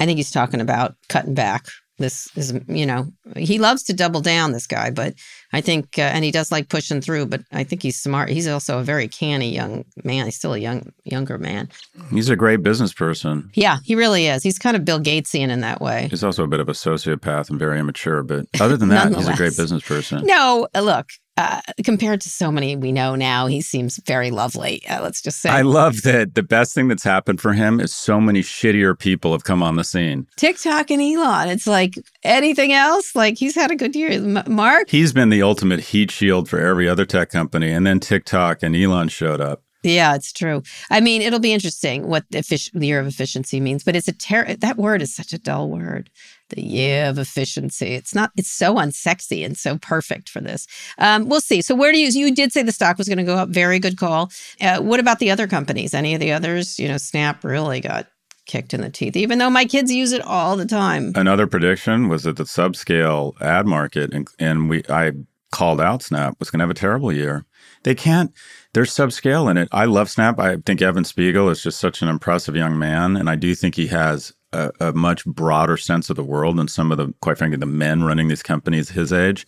I think he's talking about cutting back this is you know he loves to double down this guy but i think uh, and he does like pushing through but i think he's smart. He's also a very canny young man. He's still a young younger man. He's a great business person. Yeah he really is. He's kind of bill gatesian in that way. He's also a bit of a sociopath and very immature but other than that he's a great business person. No look uh, compared to so many we know now, he seems very lovely. Uh, let's just say. I love that the best thing that's happened for him is so many shittier people have come on the scene. TikTok and Elon. It's like anything else. Like he's had a good year. M- Mark. He's been the ultimate heat shield for every other tech company, and then TikTok and Elon showed up. Yeah, it's true. I mean, it'll be interesting what the, effic- year of efficiency means, but it's a ter- that word is such a dull word the year of efficiency. It's not, it's so unsexy and so perfect for this. Um, we'll see. So, where do you, you did say the stock was going to go up. Very good call. Uh, what about the other companies? Any of the others? You know, Snap really got kicked in the teeth, even though my kids use it all the time. Another prediction was that the subscale ad market, and, and we, I called out Snap was going to have a terrible year. They can't, they're subscale in it. I love Snap. I think Evan Spiegel is just such an impressive young man. And I do think he has a, a, much broader sense of the world than some of the, quite frankly, the men running these companies his age.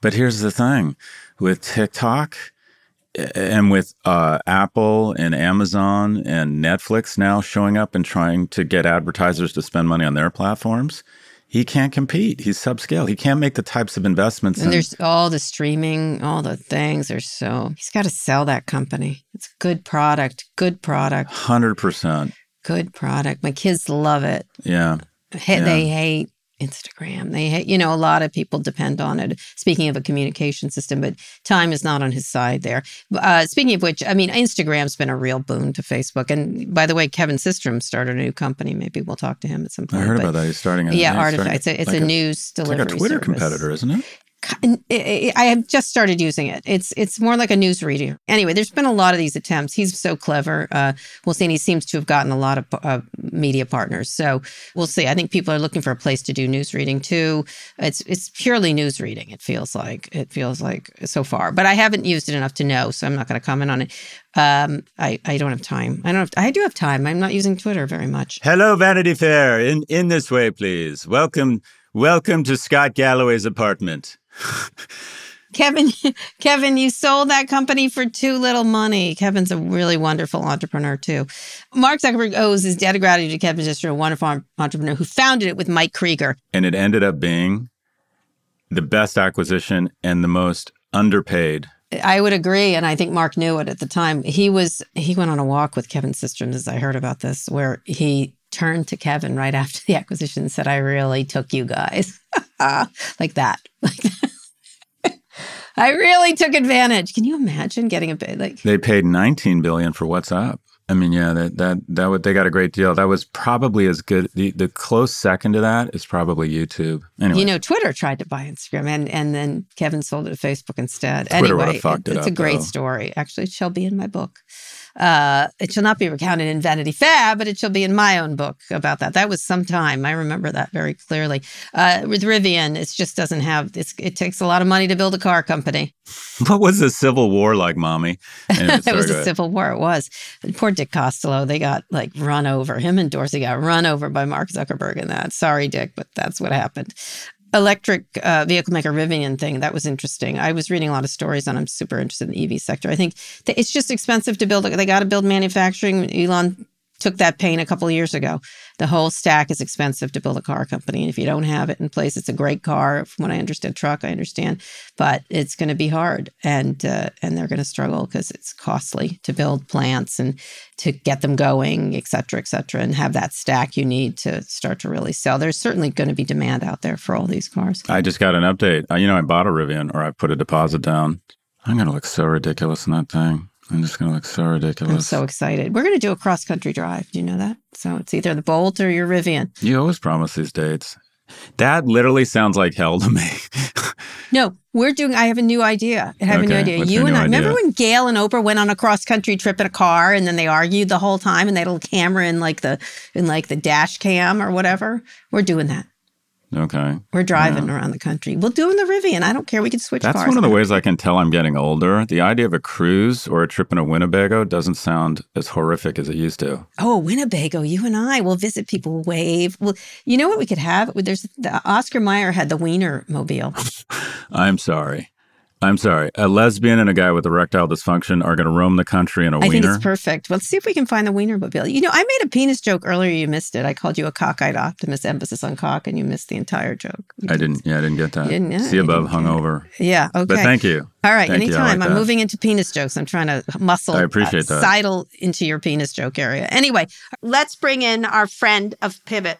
But here's the thing with TikTok and with uh, Apple and Amazon and Netflix now showing up and trying to get advertisers to spend money on their platforms, he can't compete. He's subscale. He can't make the types of investments. And there's all the streaming, all the things are so he's got to sell that company. It's a good product, good product, 100%. good product. My kids love it. Yeah. Ha- Yeah. They hate Instagram. They you know, a lot of people depend on it. Speaking of a communication system, but time is not on his side there. Uh, speaking of which, I mean, Instagram's been a real boon to Facebook. And by the way, Kevin Systrom started a new company. Maybe we'll talk to him at some point. I heard but- about that. He's starting a Yeah, starting- Artifact. It's a, it's like a news It's like a Twitter service. competitor, isn't it? I- I I have just started using it. It's it's more like a news reader. Anyway, there's been a lot of these attempts. He's so clever. Uh, we'll see. And he seems to have gotten a lot of uh, media partners. So we'll see. I think people are looking for a place to do news reading too. It's it's purely news reading. It feels like it feels like so far. But I haven't used it enough to know, so I'm not going to comment on it. Um, I I don't have time. I don't. Have, I do have time. I'm not using Twitter very much. Hello, Vanity Fair. In in this way, please. Welcome, welcome to Scott Galloway's apartment. Kevin, Kevin, you sold that company for too little money. Kevin's a really wonderful entrepreneur too. Mark Zuckerberg owes his debt of gratitude to Kevin Systrom, a wonderful entrepreneur who founded it with Mike Krieger. And it ended up being the best acquisition and the most underpaid. I would agree, and I think Mark knew it at the time. He was he went on a walk with Kevin Systrom, as I heard about this, where he turned to Kevin right after the acquisition and said, "I really took you guys like that." Like that. I really took advantage. Can you imagine getting a bit like They paid 19 billion for WhatsApp. I mean, yeah, that that that would they got a great deal. That was probably as good. The the close second to that is probably YouTube. Anyway, You know, Twitter tried to buy Instagram, and and then Kevin sold it to Facebook instead. Twitter anyway, fucked it it's a great though. story. Actually, it shall be in my book. Uh, it shall not be recounted in Vanity Fair, but it shall be in my own book about that. That was some time. I remember that very clearly. Uh, with Rivian, it just doesn't have. It's, it takes a lot of money to build a car company. what was the Civil War like, mommy? Anyway, it was a civil war. It was. Poor Dick Costolo. They got like run over. Him and Dorsey got run over by Mark Zuckerberg in that. Sorry, Dick, but that's what happened. Electric uh, vehicle maker Rivian thing that was interesting. I was reading a lot of stories on. I'm super interested in the EV sector. I think it's just expensive to build. They got to build manufacturing. Elon took that pain a couple years ago. The whole stack is expensive to build a car company, and if you don't have it in place, it's a great car. From what I understand, truck I understand, but it's going to be hard, and uh, and they're going to struggle because it's costly to build plants and to get them going, et cetera, et cetera, and have that stack you need to start to really sell. There's certainly going to be demand out there for all these cars. I just got an update. Uh, you know, I bought a Rivian or I put a deposit down. I'm going to look so ridiculous in that thing. I'm just going to look so ridiculous. I'm so excited. We're going to do a cross country drive. Do you know that? So it's either the Bolt or your Rivian. you always promise these dates. That literally sounds like hell to me. No, we're doing. I have a new idea. I have a new idea. you and I. Remember when Gail and Oprah went on a cross country trip in a car, and then they argued the whole time, and they had a little camera in like the in like the dash cam or whatever. We're doing that. Okay. We're driving around the country. We'll do in the Rivian. I don't care. We can switch That's cars. one of the ways I can tell I'm getting older. The idea of a cruise or a trip in a Winnebago doesn't sound as horrific as it used to. Oh, Winnebago, you and I will visit people, wave. Well, you know what we could have? There's the Oscar Mayer had the Wiener mobile. I'm sorry. I'm sorry. A lesbian and a guy with erectile dysfunction are going to roam the country in a I think it's perfect. Let's see if we can find the Wiener mobile. You know, I made a penis joke earlier. You missed it. I called you a cockeyed optimist, emphasis on cock, and you missed the entire joke. You I didn't. Yeah, I didn't get that. You didn't- yeah, See above, didn't hungover. Yeah. Okay. But thank you. All right. Thank. I anytime. like I'm that. moving into penis jokes. I'm trying to muscle. I uh, appreciate that. Sidle into your penis joke area. Anyway, let's bring in our friend of Pivot.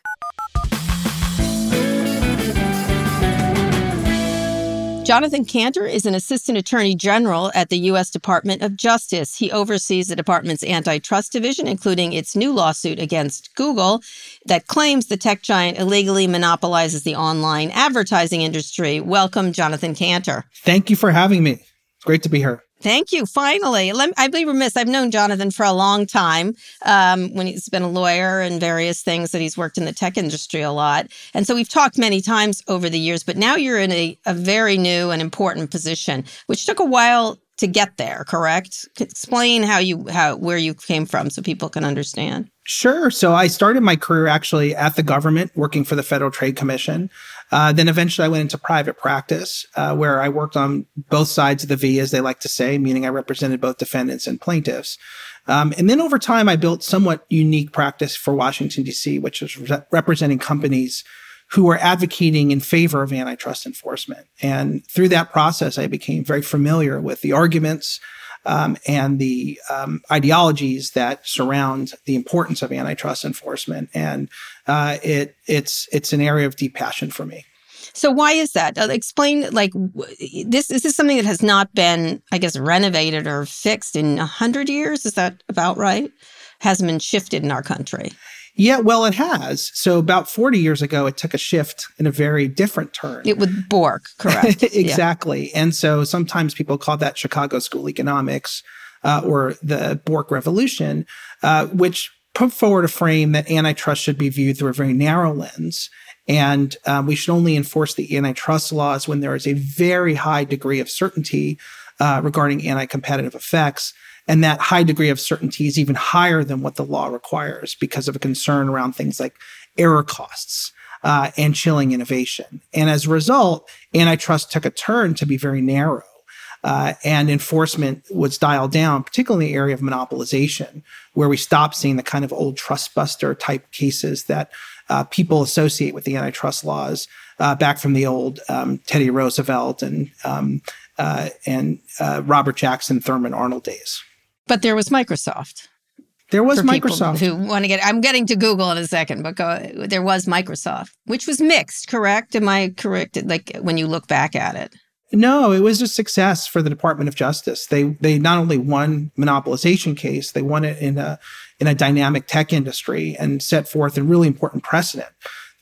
Jonathan Kanter is an assistant attorney general at the U.S. Department of Justice. He oversees the department's antitrust division, including its new lawsuit against Google that claims the tech giant illegally monopolizes the online advertising industry. Welcome, Jonathan Kanter. Thank you for having me. It's great to be here. Thank you. Finally, Let I'd be remiss. I've known Jonathan for a long time um, when he's been a lawyer and various things that he's worked in the tech industry a lot. And so we've talked many times over the years, but now you're in a, a very new and important position, which took a while to get there, correct? Explain how you how where you came from so people can understand. Sure. So I started my career actually at the government, working for the Federal Trade Commission. Uh, then eventually I went into private practice, uh, where I worked on both sides of the V, as they like to say, meaning I represented both defendants and plaintiffs. Um, and then over time, I built somewhat unique practice for Washington, D.C., which was re- representing companies who were advocating in favor of antitrust enforcement. And through that process, I became very familiar with the arguments um, and the um, ideologies that surround the importance of antitrust enforcement. And uh, it it's it's an area of deep passion for me. So why is that? Uh, explain like this. This is something that has not been, I guess, renovated or fixed in a hundred years. Is that about right? Hasn't been shifted in our country. Yeah, well, it has. So about 40 years ago, it took a shift in a very different turn. It with Bork, correct? exactly. Yeah. And so sometimes people call that Chicago School Economics uh, or the Bork Revolution, uh, which put forward a frame that antitrust should be viewed through a very narrow lens. And um, we should only enforce the antitrust laws when there is a very high degree of certainty uh, regarding anti competitive effects. And that high degree of certainty is even higher than what the law requires because of a concern around things like error costs uh, and chilling innovation. And as a result, antitrust took a turn to be very narrow. Uh, and enforcement was dialed down, particularly in the area of monopolization, where we stopped seeing the kind of old trust buster type cases that uh, people associate with the antitrust laws uh, back from the old um, Teddy Roosevelt and um, uh, and uh, Robert Jackson, Thurman Arnold days. But there was Microsoft. There was Microsoft. Who want to get? I'm getting to Google in a second, but go, there was Microsoft, which was mixed. Correct? Am I correct? Like when you look back at it. No, it was a success for the Department of Justice. They they not only won monopolization case, they won it in a in a dynamic tech industry and set forth a really important precedent.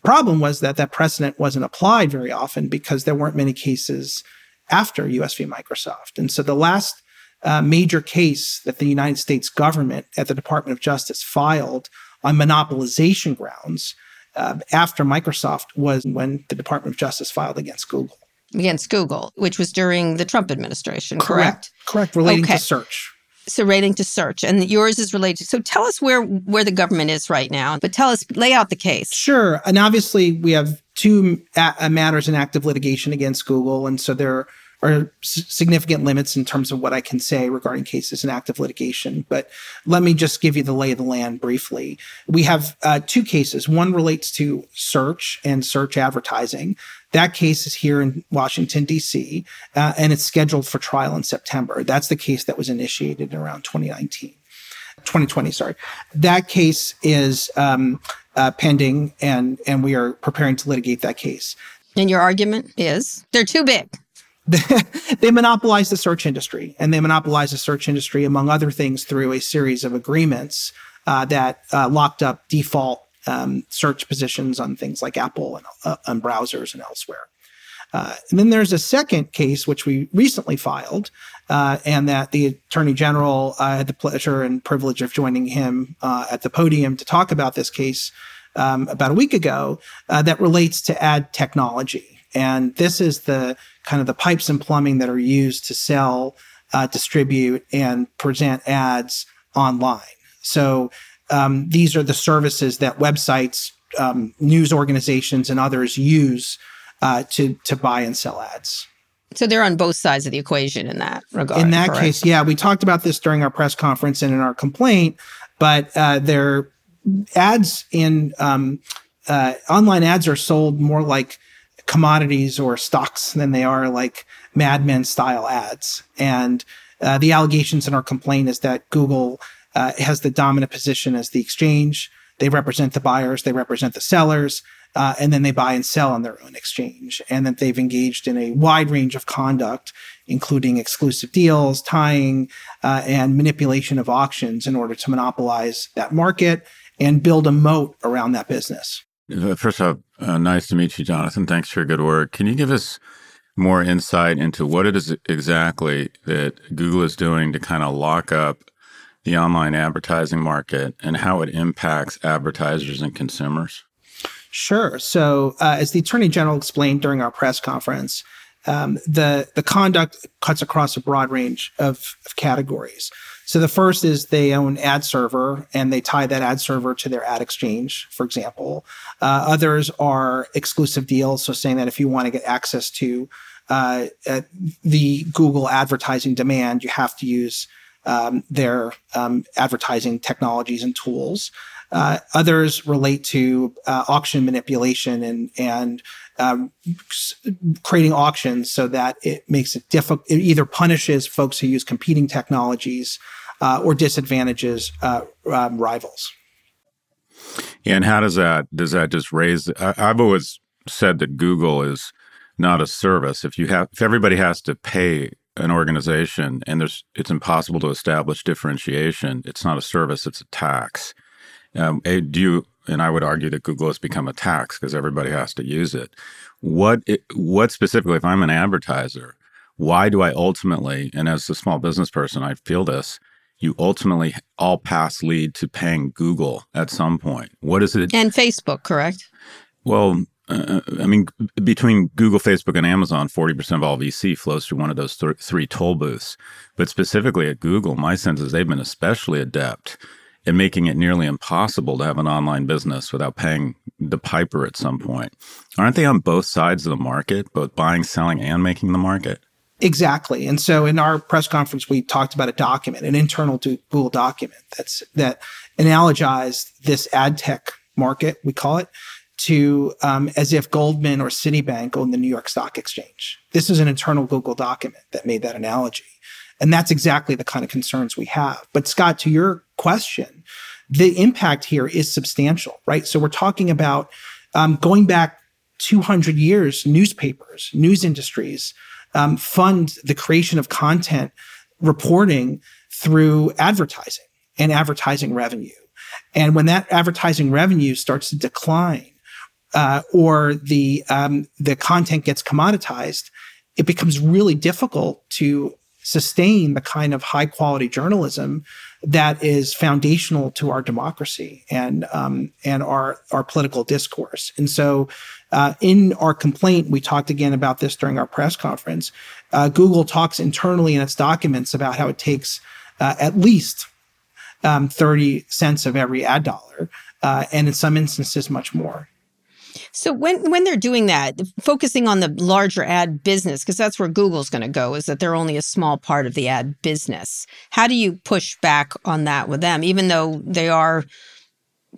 The problem was that that precedent wasn't applied very often because there weren't many cases after US v Microsoft. And so the last uh, major case that the United States government at the Department of Justice filed on monopolization grounds uh, after Microsoft was when the Department of Justice filed against Google. Against Google, which was during the Trump administration, correct? Correct, correct relating okay. to search. So relating to search, and yours is related. So tell us where where the government is right now, but tell us lay out the case. Sure, and obviously we have two a- matters in active litigation against Google, and so there are significant limits in terms of what I can say regarding cases in active litigation. But let me just give you the lay of the land briefly. We have uh, two cases. One relates to search and search advertising. That case is here in Washington, D.C., uh, and it's scheduled for trial in September. That's the case that was initiated in around 2019. 2020, sorry. That case is um, uh, pending, and and we are preparing to litigate that case. And your argument is they're too big. they monopolize the search industry, and they monopolize the search industry, among other things, through a series of agreements uh, that uh, locked up default um, search positions on things like Apple and uh, on browsers and elsewhere. Uh, and then there's a second case which we recently filed, uh, and that the Attorney General uh, had the pleasure and privilege of joining him at the podium to talk about this case um, about a week ago. that relates to ad technology. And this is the kind of the pipes and plumbing that are used to sell, uh, distribute, and present ads online. So um, these are the services that websites, um, news organizations, and others use uh, to to buy and sell ads. So they're on both sides of the equation in that regard. In that correct? case, yeah, we talked about this during our press conference and in our complaint, but uh, their ads in um, uh, online ads are sold more like commodities or stocks than they are like Mad Men style ads. And uh, the allegations in our complaint is that Google uh, has the dominant position as the exchange. They represent the buyers, they represent the sellers, uh, and then they buy and sell on their own exchange. And that they've engaged in a wide range of conduct, including exclusive deals, tying, uh, and manipulation of auctions in order to monopolize that market and build a moat around that business. First off, uh, nice to meet you, Jonathan. Thanks for your good work. Can you give us more insight into what it is exactly that Google is doing to kind of lock up the online advertising market and how it impacts advertisers and consumers? Sure. So, uh, as the Attorney General explained during our press conference, um, the the conduct cuts across a broad range of, of categories. So the first is they own ad server and they tie that ad server to their ad exchange, for example. Uh, others are exclusive deals. So saying that if you want to get access to uh, uh, the Google advertising demand, you have to use um, their um, advertising technologies and tools. Uh, others relate to uh, auction manipulation and and um, creating auctions so that it makes it difficult. It either punishes folks who use competing technologies uh, or disadvantages uh, um, rivals. And how does that does that just raise? I, I've always said that Google is not a service. If you have, if everybody has to pay an organization and there's, it's impossible to establish differentiation. It's not a service; it's a tax. Um, do you? And I would argue that Google has become a tax because everybody has to use it. What? It, what specifically? If I'm an advertiser, why do I ultimately? And as a small business person, I feel this you ultimately all paths lead to paying Google at some point. What is it? And Facebook, correct? Well, uh, I mean, between Google, Facebook, and Amazon, 40% of all VC flows through one of those th- three toll booths. But specifically at Google, my sense is they've been especially adept in making it nearly impossible to have an online business without paying the piper at some point. Aren't they on both sides of the market, both buying, selling, and making the market? Exactly. And so in our press conference, we talked about a document, an internal Google document that's that analogized this ad tech market, we call it, to um, as if Goldman or Citibank owned the New York Stock Exchange. This is an internal Google document that made that analogy. And that's exactly the kind of concerns we have. But Scott, to your question, the impact here is substantial, right? So we're talking about um, going back 200 years, newspapers, news industries, um, fund the creation of content reporting through advertising and advertising revenue. And when that advertising revenue starts to decline, uh, or the um, the content gets commoditized, it becomes really difficult to sustain the kind of high quality journalism that is foundational to our democracy and um, and our our political discourse. And so, uh, in our complaint, we talked again about this during our press conference. Uh, Google talks internally in its documents about how it takes uh, at least um, 30 cents of every ad dollar, uh, and in some instances, much more. So when when they're doing that, focusing on the larger ad business, because that's where Google's going to go, is that they're only a small part of the ad business. How do you push back on that with them, even though they are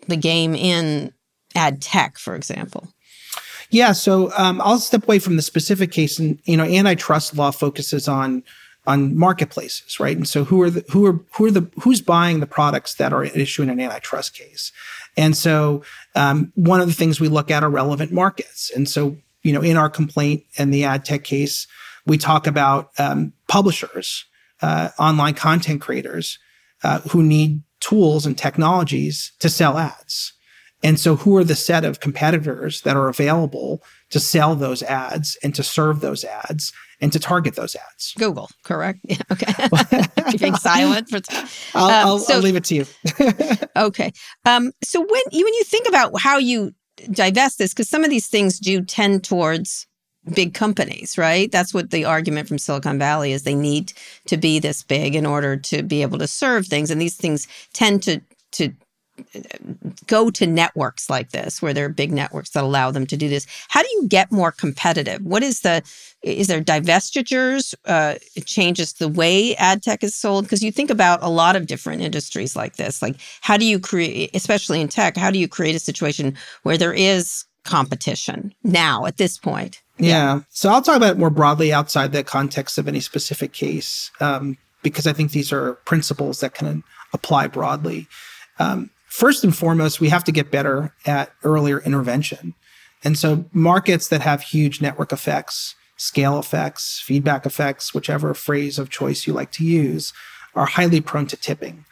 the game in ad tech, for example? Yeah, so um, I'll step away from the specific case, and you know, antitrust law focuses on on marketplaces, right? And so, who are the who are who are the who's buying the products that are issuing an antitrust case? And so, um, one of the things we look at are relevant markets. And so, you know, in our complaint and the ad tech case, we talk about um, publishers, uh, online content creators uh, who need tools and technologies to sell ads. And so, who are the set of competitors that are available to sell those ads and to serve those ads and to target those ads? Google, correct? Yeah, okay. Keeping silent. For, I'll, um, I'll, so, I'll, leave it to you. okay. Um, so when you when you think about how you divest this, because some of these things do tend towards big companies, right? That's what the argument from Silicon Valley is. They need to be this big in order to be able to serve things, and these things tend to to go to networks like this where there are big networks that allow them to do this. How do you get more competitive? What is the is there divestitures uh, it changes the way ad tech is sold? Because you think about a lot of different industries like this. Like how do you create especially in tech how do you create a situation where there is competition now at this point? Yeah, yeah. so i'll talk about it more broadly outside the context of any specific case um, because i think these are principles that can apply broadly. Um, first and foremost, we have to get better at earlier intervention. And so markets that have huge network effects, scale effects, feedback effects, whichever phrase of choice you like to use, are highly prone to tipping.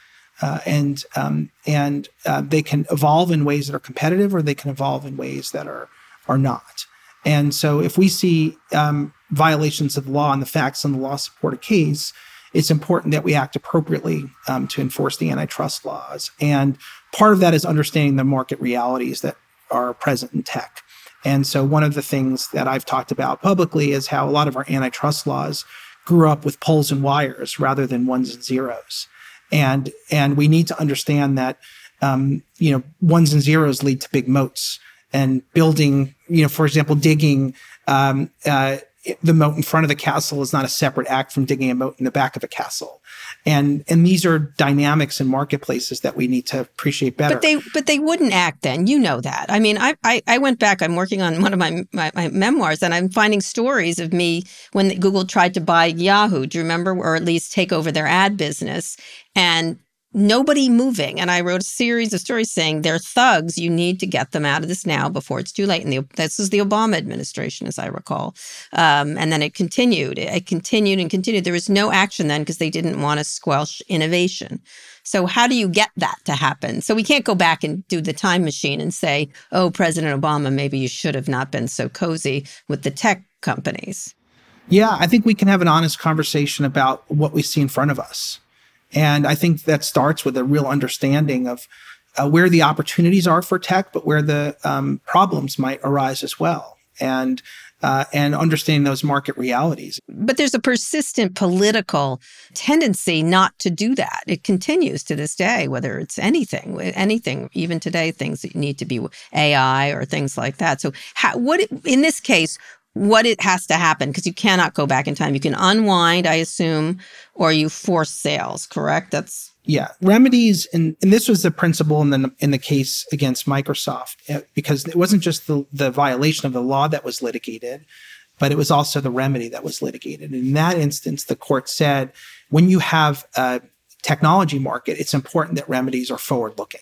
Uh, and um, and uh, they can evolve in ways that are competitive, or they can evolve in ways that are are not. And so, if we see um, violations of law and the facts and the law support a case, it's important that we act appropriately um, to enforce the antitrust laws. And part of that is understanding the market realities that are present in tech. And so, one of the things that I've talked about publicly is how a lot of our antitrust laws grew up with poles and wires rather than ones and zeros. And and we need to understand that um, you know ones and zeros lead to big moats and building you know for example digging um, uh, the moat in front of the castle is not a separate act from digging a moat in the back of a castle. And and these are dynamics in marketplaces that we need to appreciate better. But they but they wouldn't act then. You know that. I mean, I I, I went back. I'm working on one of my, my, my memoirs, and I'm finding stories of me when Google tried to buy Yahoo. Do you remember, or at least take over their ad business? And nobody moving. And I wrote a series of stories saying they're thugs. You need to get them out of this now before it's too late. And the, this was the Obama administration, as I recall. Um, and then it continued. It continued and continued. There was no action then because they didn't want to squelch innovation. So how do you get that to happen? So we can't go back and do the time machine and say, oh, President Obama, maybe you should have not been so cozy with the tech companies. Yeah, I think we can have an honest conversation about what we see in front of us. And I think that starts with a real understanding of uh, where the opportunities are for tech, but where the um, problems might arise as well. And uh, and understanding those market realities. But there's a persistent political tendency not to do that. It continues to this day, whether it's anything, anything, even today, things that need to be AI or things like that. So, how, what in this case, what it has to happen because you cannot go back in time. You can unwind, I assume, or you force sales. Correct? That's yeah remedies, and and this was the principle in the in the case against Microsoft eh, because it wasn't just the the violation of the law that was litigated, but it was also the remedy that was litigated. In that instance, the court said when you have a technology market, it's important that remedies are forward looking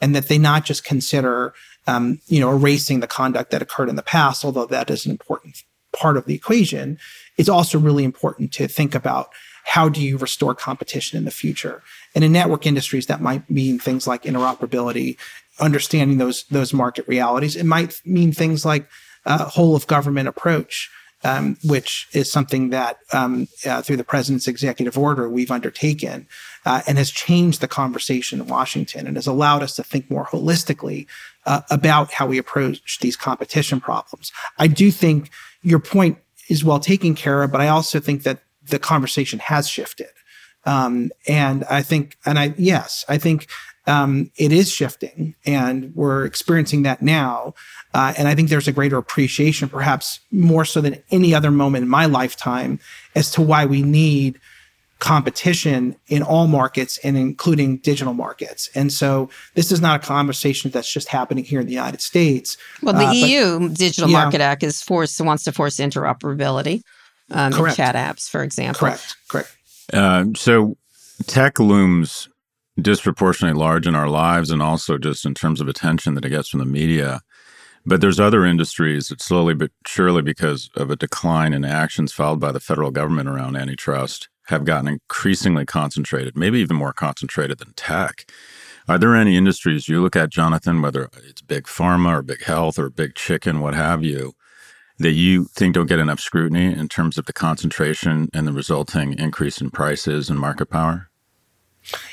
and that they not just consider um, you know, erasing the conduct that occurred in the past, although that is an important part of the equation, it's also really important to think about how do you restore competition in the future. And in network industries, that might mean things like interoperability, understanding those those market realities. It might mean things like a whole of government approach um, which is something that um, uh, through the president's executive order we've undertaken uh, and has changed the conversation in Washington and has allowed us to think more holistically uh, about how we approach these competition problems. I do think your point is well taken care of, but I also think that the conversation has shifted. Um, and I think, and I, yes, I think um, it is shifting and we're experiencing that now. Uh, and I think there's a greater appreciation, perhaps more so than any other moment in my lifetime, as to why we need competition in all markets and including digital markets. And so this is not a conversation that's just happening here in the United States. Well, the uh, EU but, Digital yeah. Market Act is forced wants to force interoperability um, in chat apps, for example. Correct. Correct. Uh, so tech looms disproportionately large in our lives and also just in terms of attention that it gets from the media. But there's other industries that slowly but surely, because of a decline in actions filed by the federal government around antitrust, have gotten increasingly concentrated, maybe even more concentrated than tech. Are there any industries you look at, Jonathan, whether it's big pharma or big health or big chicken, what have you, that you think don't get enough scrutiny in terms of the concentration and the resulting increase in prices and market power?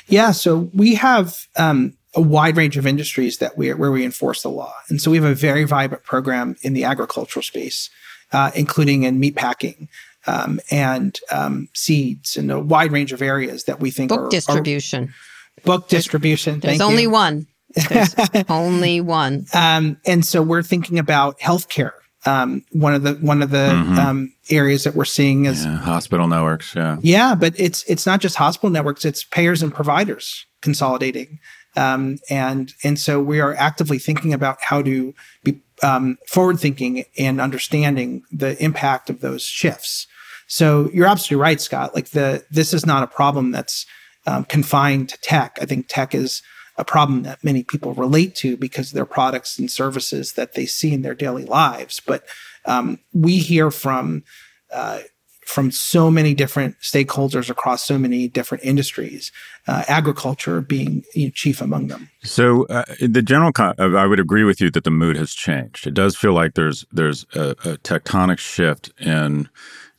Yeah, so we have um, a wide range of industries that we where we enforce the law, and so we have a very vibrant program in the agricultural space, uh, including in meatpacking um, and um, seeds, in a wide range of areas that we think book are, distribution. Are book distribution. There's only you. one. There's only one. Um, and so we're thinking about healthcare um, one of the one of the mm-hmm. um, areas that we're seeing is yeah, hospital networks. Yeah, yeah, but it's it's not just hospital networks; it's payers and providers consolidating, um, and and so we are actively thinking about how to be um, forward thinking and understanding the impact of those shifts. So you're absolutely right, Scott. Like the this is not a problem that's um, confined to tech. I think tech is a problem that many people relate to because of their products and services that they see in their daily lives. But um, we hear from uh, from so many different stakeholders across so many different industries, uh, agriculture being you know, chief among them. So, uh, the general, con- I would agree with you that the mood has changed. It does feel like there's there's a, a tectonic shift in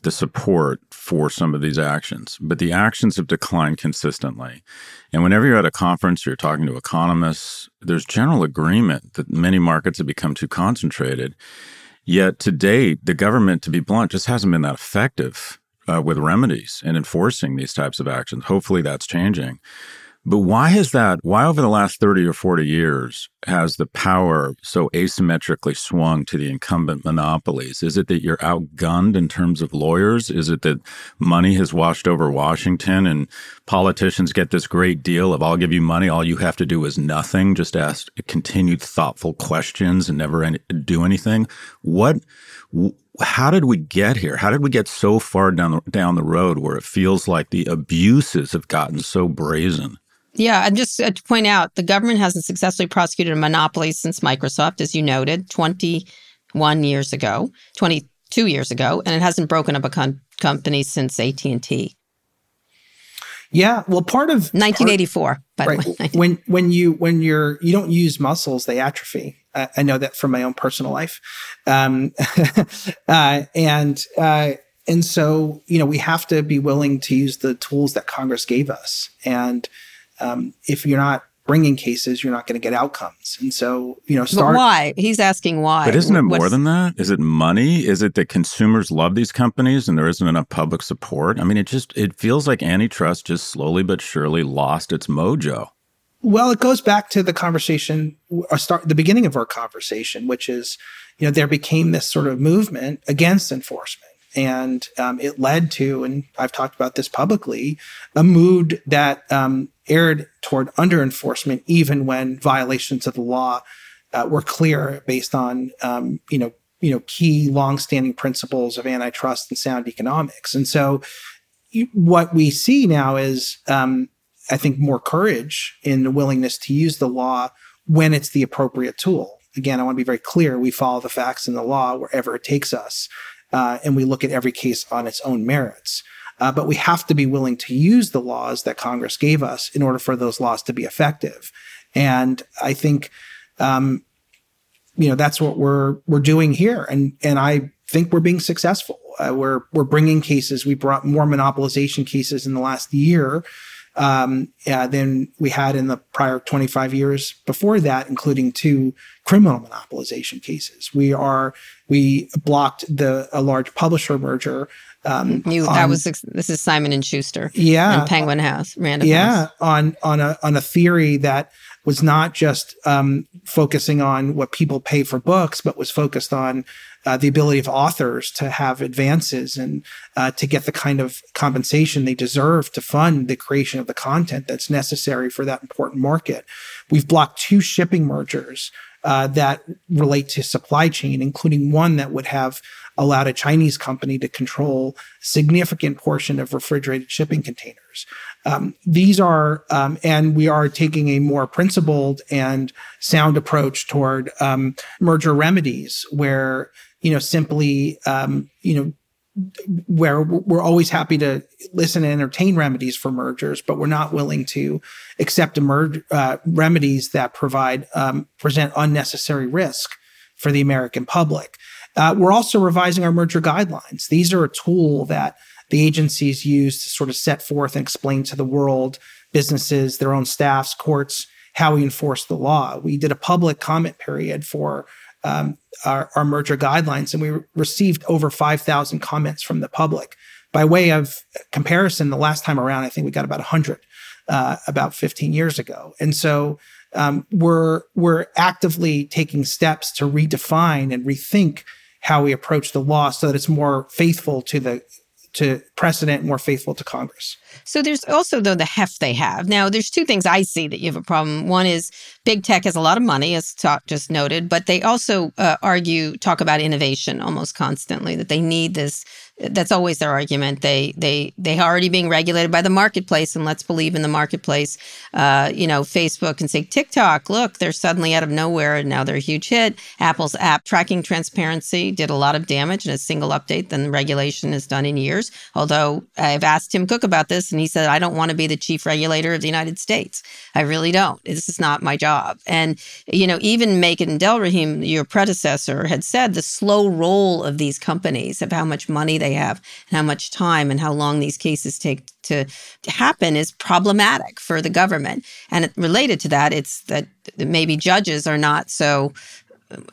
the support for some of these actions, but the actions have declined consistently. And whenever you're at a conference, you're talking to economists, there's general agreement that many markets have become too concentrated. Yet to date, the government, to be blunt, just hasn't been that effective uh, with remedies and enforcing these types of actions. Hopefully that's changing. But why has that, why over the last 30 or 40 years has the power so asymmetrically swung to the incumbent monopolies? Is it that you're outgunned in terms of lawyers? Is it that money has washed over Washington and politicians get this great deal of I'll give you money, all you have to do is nothing, just ask continued thoughtful questions and never any, do anything? What, how did we get here? How did we get so far down the, down the road where it feels like the abuses have gotten so brazen? Yeah, and just uh, to point out, the government hasn't successfully prosecuted a monopoly since Microsoft, as you noted, 21 years ago, 22 years ago, and it hasn't broken up a con- company since AT&T. Yeah, well, part of 1984. Part, right, when when you when you're you don't use muscles, they atrophy. I, I know that from my own personal life, um, uh, and uh, and so you know we have to be willing to use the tools that Congress gave us, and um, if you're not bringing cases, you're not going to get outcomes. And so, you know, start. But why? He's asking why. But isn't it What's, more than that? Is it money? Is it that consumers love these companies and there isn't enough public support? I mean, it just it feels like antitrust just slowly but surely lost its mojo. Well, it goes back to the conversation, or start the beginning of our conversation, which is, you know, there became this sort of movement against enforcement. And um, it led to, and I've talked about this publicly, a mood that um, erred toward under enforcement, even when violations of the law uh, were clear based on, um, you know, you know, key longstanding principles of antitrust and sound economics. And so, what we see now is, um, I think, more courage in the willingness to use the law when it's the appropriate tool. Again, I want to be very clear: we follow the facts and the law wherever it takes us uh, and we look at every case on its own merits. Uh, but we have to be willing to use the laws that Congress gave us in order for those laws to be effective. And I think, um, you know, that's what we're we're doing here, and and I think we're being successful. Uh, we're we're bringing cases. We brought more monopolization cases in the last year um, than we had in the prior 25 years before that, including two criminal monopolization cases. We are we blocked the a large publisher merger. Um, you, on, that was this is Simon and Schuster, yeah, and Penguin House, Random yeah, House. on on a on a theory that was not just um, focusing on what people pay for books, but was focused on uh, the ability of authors to have advances and uh, to get the kind of compensation they deserve to fund the creation of the content that's necessary for that important market. We've blocked two shipping mergers uh, that relate to supply chain, including one that would have allowed a Chinese company to control significant portion of refrigerated shipping containers. Um, these are, um, and we are taking a more principled and sound approach toward um, merger remedies, where you know simply um, you know where we're always happy to listen and entertain remedies for mergers, but we're not willing to accept emerge, uh, remedies that provide um, present unnecessary risk for the American public. Uh, we're also revising our merger guidelines. These are a tool that the agencies use to sort of set forth and explain to the world, businesses, their own staffs, courts, how we enforce the law. We did a public comment period for um, our, our, merger guidelines, and we re- received over 5,000 comments from the public. By way of comparison, the last time around, I think we got about 100 uh, about 15 years ago. And so um, we're we're actively taking steps to redefine and rethink how we approach the law so that it's more faithful to the to precedent, more faithful to Congress. So there's also though the heft they have. Now there's two things I see that you have a problem. One is big tech has a lot of money, as talk just noted, but they also uh, argue talk about innovation almost constantly that they need this that's always their argument. They they they are already being regulated by the marketplace, and let's believe in the marketplace. Uh, you know, Facebook and say TikTok, look, they're suddenly out of nowhere, and now they're a huge hit. Apple's app tracking transparency did a lot of damage in a single update than regulation has done in years. Although I've asked Tim Cook about this, and he said, I don't want to be the chief regulator of the United States. I really don't. This is not my job. And you know, even Makan Delrahim, your predecessor, had said the slow roll of these companies of how much money they they have and how much time and how long these cases take to, to happen is problematic for the government. And related to that, it's that maybe judges are not so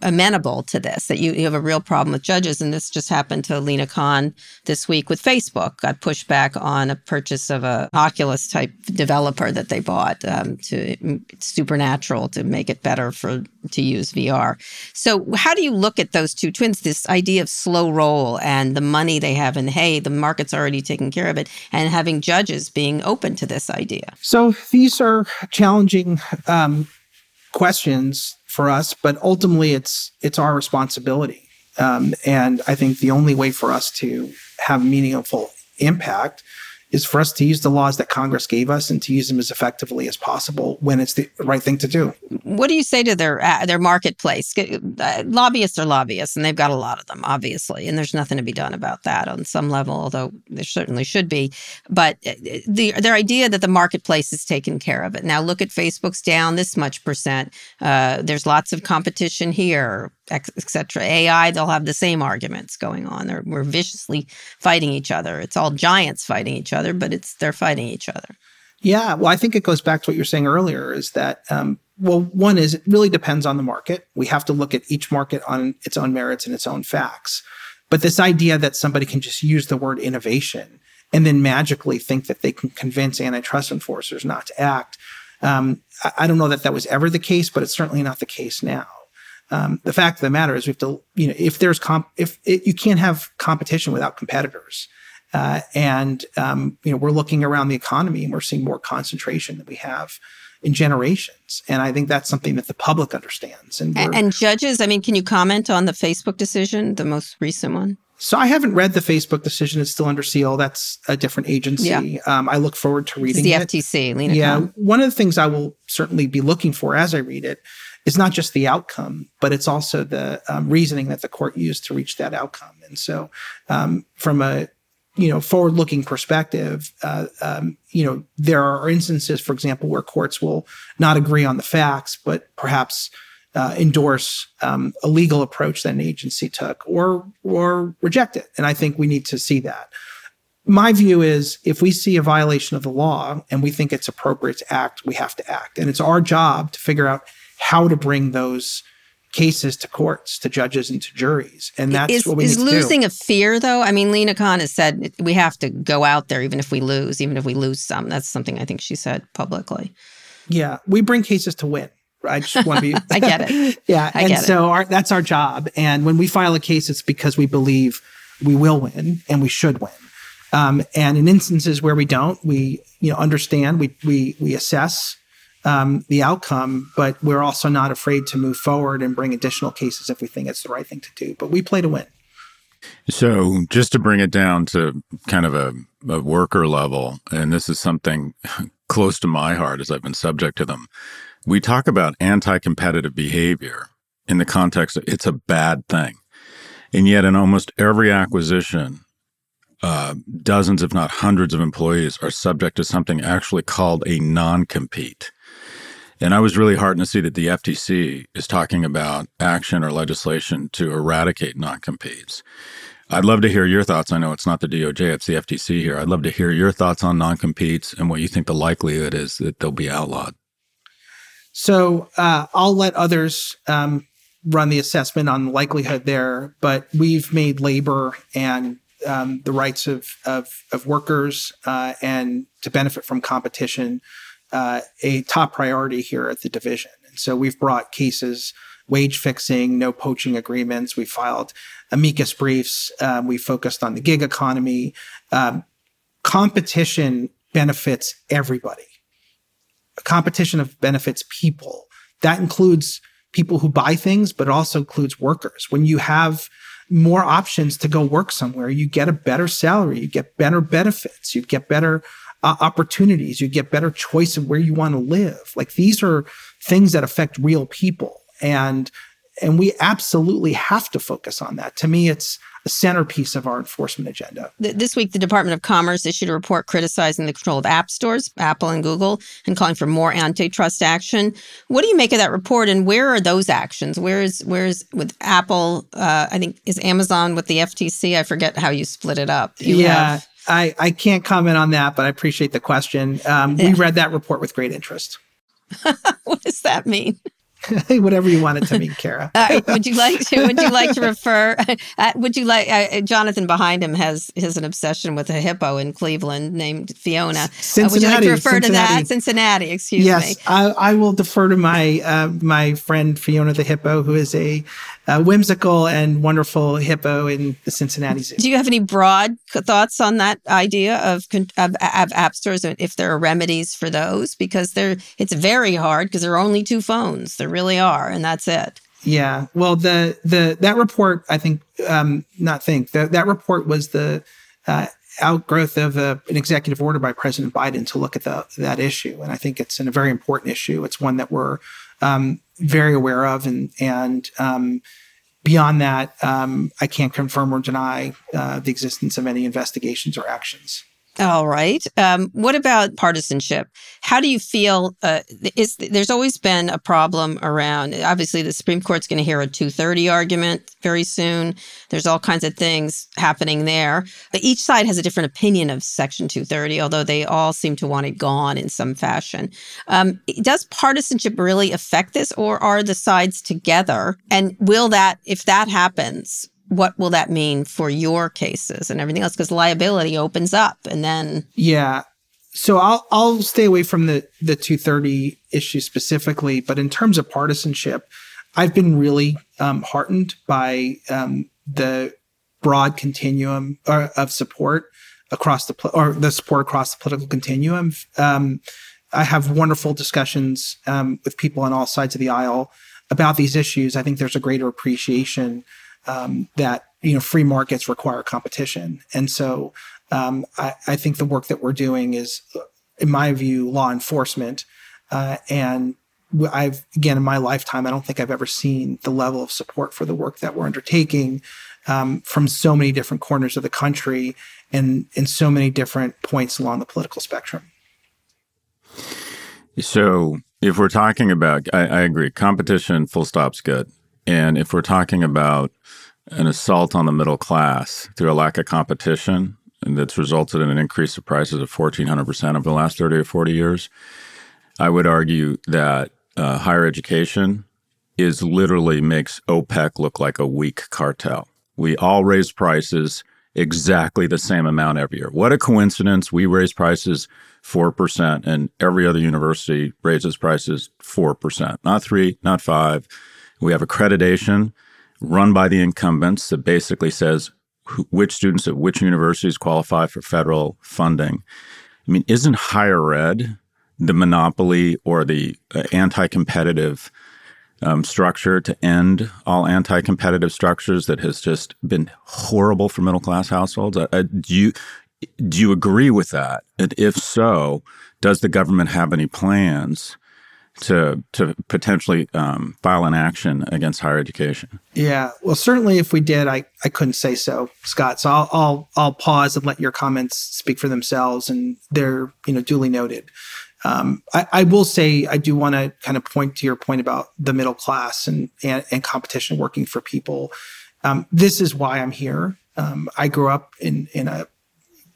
amenable to this, that you, you have a real problem with judges. And this just happened to Lina Khan this week with Facebook, got pushed back on a purchase of a Oculus type developer that they bought um, to supernatural to make it better for to use VR. So how do you look at those two twins, this idea of slow roll and the money they have and hey, the market's already taken care of it and having judges being open to this idea? So these are challenging um, questions for us, but ultimately it's it's our responsibility. Um, and I think the only way for us to have meaningful impact is for us to use the laws that Congress gave us and to use them as effectively as possible when it's the right thing to do. What do you say to their uh, their marketplace? Uh, lobbyists are lobbyists, and they've got a lot of them, obviously, and there's nothing to be done about that on some level, although there certainly should be. But uh, the their idea that the marketplace is taking care of it. Now look at Facebook's down this much percent. Uh, there's lots of competition here etc. AI, they'll have the same arguments going on. They're, we're viciously fighting each other. It's all giants fighting each other, but it's they're fighting each other. Yeah, well, I think it goes back to what you were saying earlier. Is that um, well, one is it really depends on the market. We have to look at each market on its own merits and its own facts. But this idea that somebody can just use the word innovation and then magically think that they can convince antitrust enforcers not to act. Um, I, I don't know that that was ever the case, but it's certainly not the case now. Um, the fact of the matter is, we have to, you know, if there's comp, if it, you can't have competition without competitors, uh, and um, you know, we're looking around the economy and we're seeing more concentration than we have in generations, and I think that's something that the public understands. And, and judges, I mean, can you comment on the Facebook decision, the most recent one? So I haven't read the Facebook decision. It's still under seal. That's a different agency. Yeah. Um, I look forward to reading it's the it. FTC. Lina yeah. One of the things I will certainly be looking for as I read it's not just the outcome, but it's also the um, reasoning that the court used to reach that outcome. And so, um, from a you know forward-looking perspective, uh, um, you know there are instances, for example, where courts will not agree on the facts, but perhaps uh, endorse um, a legal approach that an agency took, or or reject it. And I think we need to see that. My view is if we see a violation of the law and we think it's appropriate to act, we have to act. And it's our job to figure out how to bring those cases to courts, to judges, and to juries. And that's is, what we is losing a fear, though. I mean, Lina Khan has said we have to go out there, even if we lose, even if we lose some. That's something I think she said publicly. Yeah, we bring cases to win. I just want to be. I get it. yeah, I and so our, that's our job. And when we file a case, it's because we believe we will win and we should win. Um, and in instances where we don't, we you know understand, we we we assess um, the outcome, but we're also not afraid to move forward and bring additional cases if we think it's the right thing to do. But we play to win. So, just to bring it down to kind of a, a worker level, and this is something close to my heart as I've been subject to them. We talk about anti competitive behavior in the context of it's a bad thing. And yet, in almost every acquisition, uh, dozens, if not hundreds, of employees are subject to something actually called a non compete. And I was really heartened to see that the FTC is talking about action or legislation to eradicate non competes. I'd love to hear your thoughts. I know it's not the DOJ, it's the FTC here. I'd love to hear your thoughts on non competes and what you think the likelihood is that they'll be outlawed. So uh, I'll let others um, run the assessment on likelihood there, but we've made labor and um, the rights of, of, of workers uh, and to benefit from competition uh, a top priority here at the division. And so we've brought cases, wage fixing, no poaching agreements. We filed amicus briefs. Um, we focused on the gig economy. Um, competition benefits everybody. Competition of benefits people. That includes people who buy things, but also includes workers. When you have more options to go work somewhere, you get a better salary, you get better benefits, you get better uh, opportunities. You get better choice of where you want to live. Like these are things that affect real people. And and we absolutely have to focus on that. To me, it's a centerpiece of our enforcement agenda. This week, the Department of Commerce issued a report criticizing the control of app stores, Apple and Google, and calling for more antitrust action. What do you make of that report, and where are those actions? Where is where is with Apple? Uh, I think is Amazon with the FTC. I forget how you split it up. You yeah. Have, I, I can't comment on that, but I appreciate the question. Um, yeah. We read that report with great interest. what does that mean? Whatever you want it to mean, Kara. uh, would you like to? Would you like to refer? Uh, would you like? Uh, Jonathan behind him has has an obsession with a hippo in Cleveland named Fiona. Cincinnati. Uh, would you like to refer Cincinnati. to that? Cincinnati. Excuse yes, me. I, I will defer to my uh, my friend Fiona the hippo, who is a, a whimsical and wonderful hippo in the Cincinnati Zoo. Do you have any broad thoughts on that idea of, of, of app stores and if there are remedies for those? Because they're it's very hard because there are only two phones. There really are, and that's it. Yeah. Well, the the that report, I think, um, not think that that report was the uh, outgrowth of a, an executive order by President Biden to look at the, that issue, and I think it's a very important issue. It's one that we're um, very aware of, and and um, beyond that, um, I can't confirm or deny uh, the existence of any investigations or actions. All right. Um, what about partisanship? How do you feel? Uh, is there's always been a problem around? Obviously, the Supreme Court's going to hear a 230 argument very soon. There's all kinds of things happening there. But each side has a different opinion of Section 230, although they all seem to want it gone in some fashion. Um, does partisanship really affect this, or are the sides together? And will that, if that happens, what will that mean for your cases and everything else? Because liability opens up and then Yeah. So I'll I'll stay away from the the 230 issue specifically, but in terms of partisanship, I've been really um, heartened by um, the broad continuum of support across the or the support across the political continuum. Um, I have wonderful discussions um, with people on all sides of the aisle about these issues. I think there's a greater appreciation um, that you know free markets require competition, and so um, I, I think the work that we're doing is, in my view, law enforcement. Uh, and I've again in my lifetime, I don't think I've ever seen the level of support for the work that we're undertaking um, from so many different corners of the country and in so many different points along the political spectrum. So, if we're talking about, I, I agree, competition, full stop's good. And if we're talking about an assault on the middle class through a lack of competition, and that's resulted in an increase of prices of 1,400% over the last 30 or 40 years, I would argue that uh, higher education is literally makes OPEC look like a weak cartel. We all raise prices exactly the same amount every year. What a coincidence. We raise prices 4% and every other university raises prices 4%, not 3, not 5. We have accreditation run by the incumbents that basically says which students at which universities qualify for federal funding. I mean, isn't higher ed the monopoly or the uh, anti-competitive um, structure to end all anti-competitive structures that has just been horrible for middle-class households? Uh, uh, do you do you agree with that? And if so, does the government have any plans to to potentially um, file an action against higher education? Yeah, well, certainly if we did, I, I couldn't say so, Scott. So I'll, I'll I'll pause and let your comments speak for themselves, and they're you know duly noted. Um, I, I will say I do want to kind of point to your point about the middle class and and, and competition working for people. Um, this is why I'm here. Um, I grew up in in a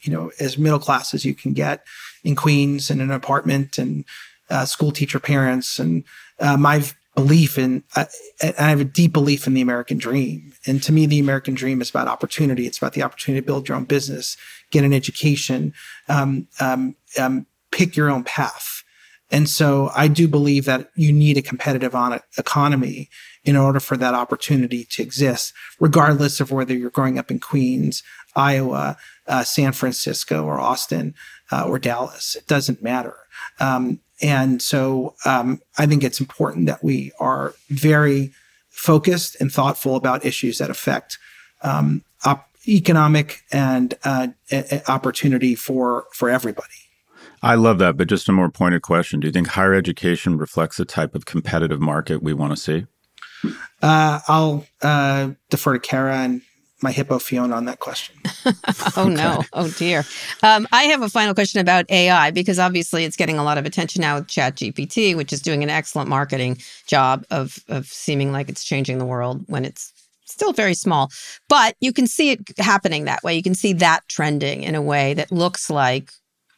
you know as middle class as you can get in Queens in an apartment and uh, school teacher parents and uh, my belief in uh, I have a deep belief in the American dream. And to me, the American dream is about opportunity. It's about the opportunity to build your own business, get an education, um, um, um, pick your own path. And so I do believe that you need a competitive on economy in order for that opportunity to exist, regardless of whether you're growing up in Queens, Iowa, uh, San Francisco, or Austin, uh, or Dallas. It doesn't matter. Um, and so um, I think it's important that we are very focused and thoughtful about issues that affect um, op- economic and uh, a- opportunity for for everybody. I love that, but just a more pointed question: Do you think higher education reflects the type of competitive market we want to see? Uh, I'll uh, defer to Kara and my hippo Fiona on that question. oh no! Oh dear. Um, I have a final question about AI because obviously it's getting a lot of attention now with ChatGPT, which is doing an excellent marketing job of of seeming like it's changing the world when it's still very small. But you can see it happening that way. You can see that trending in a way that looks like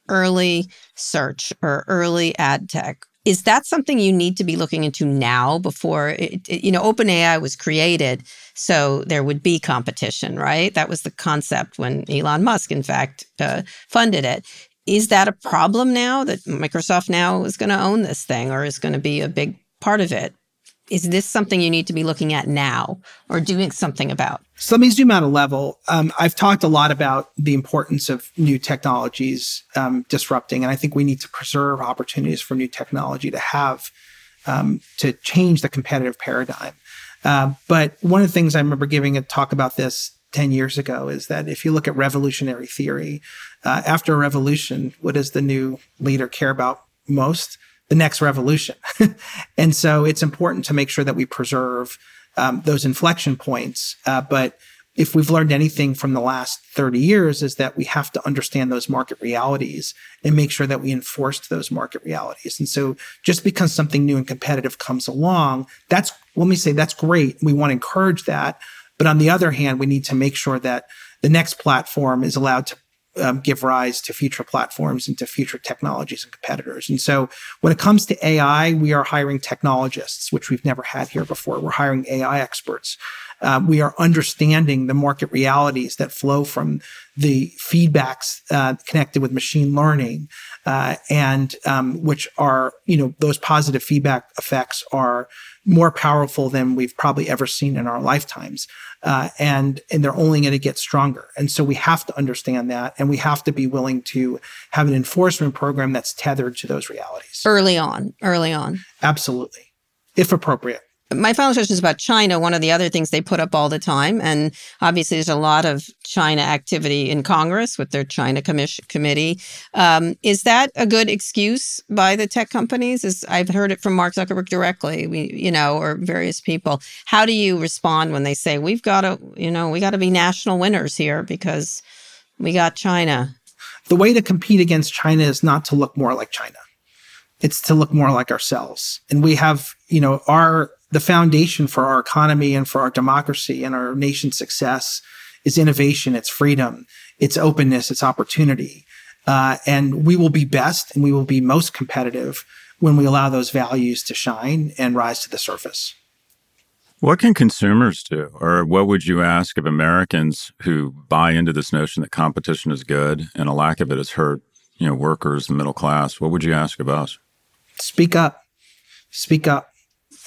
early search or early ad tech Is that something you need to be looking into now before it, it, you know OpenAI was created so there would be competition, right? That was the concept when Elon Musk, in fact, uh, funded it. Is that a problem now that Microsoft now is going to own this thing or is going to be a big part of it? Is this something you need to be looking at now or doing something about? So let me zoom out a level. Um, I've talked a lot about the importance of new technologies um, disrupting, and I think we need to preserve opportunities for new technology to have um, to change the competitive paradigm. Uh, but one of the things I remember giving a talk about this 10 years ago is that if you look at revolutionary theory, uh, after a revolution, what does the new leader care about most? The next revolution. and so it's important to make sure that we preserve um, those inflection points. Uh, but if we've learned anything from the last 30 years is that we have to understand those market realities and make sure that we enforce those market realities. And so just because something new and competitive comes along, that's, let me say, that's great. We want to encourage that. But on the other hand, we need to make sure that the next platform is allowed to um, give rise to future platforms and to future technologies and competitors. And so when it comes to AI, we are hiring technologists, which we've never had here before. We're hiring AI experts. Uh, we are understanding the market realities that flow from the feedbacks uh, connected with machine learning, uh, and um, which are, you know, those positive feedback effects are more powerful than we've probably ever seen in our lifetimes. Uh, and and they're only going to get stronger. And so we have to understand that, and we have to be willing to have an enforcement program that's tethered to those realities early on. Early on, absolutely, if appropriate my final question is about China. One of the other things they put up all the time, and obviously there's a lot of China activity in Congress with their China commission committee. Um, is that a good excuse by the tech companies? Is I've heard it from Mark Zuckerberg directly, we, you know, or various people. How do you respond when they say we've got to, you know, we got to be national winners here because we got China? The way to compete against China is not to look more like China. It's to look more like ourselves. And we have, you know, our the foundation for our economy and for our democracy and our nation's success is innovation, it's freedom, it's openness, it's opportunity. Uh, and we will be best and we will be most competitive when we allow those values to shine and rise to the surface. What can consumers do? Or what would you ask of Americans who buy into this notion that competition is good and a lack of it has hurt, you know, workers middle class? What would you ask of us? Speak up. Speak up.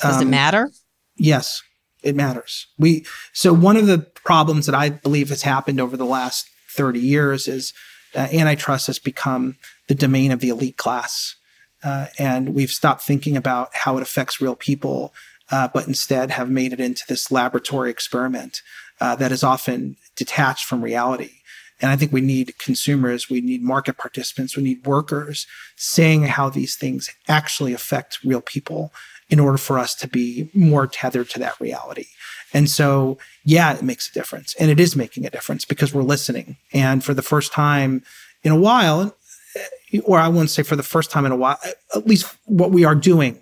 Does um, it matter? Yes, it matters. We so one of the problems that I believe has happened over the last 30 years is uh, antitrust has become the domain of the elite class. Uh, and we've stopped thinking about how it affects real people, uh, but instead have made it into this laboratory experiment uh, that is often detached from reality. And I think we need consumers, we need market participants, we need workers saying how these things actually affect real people in order for us to be more tethered to that reality. And so, yeah, it makes a difference. And it is making a difference because we're listening. And for the first time in a while, or I wouldn't say for the first time in a while, at least what we are doing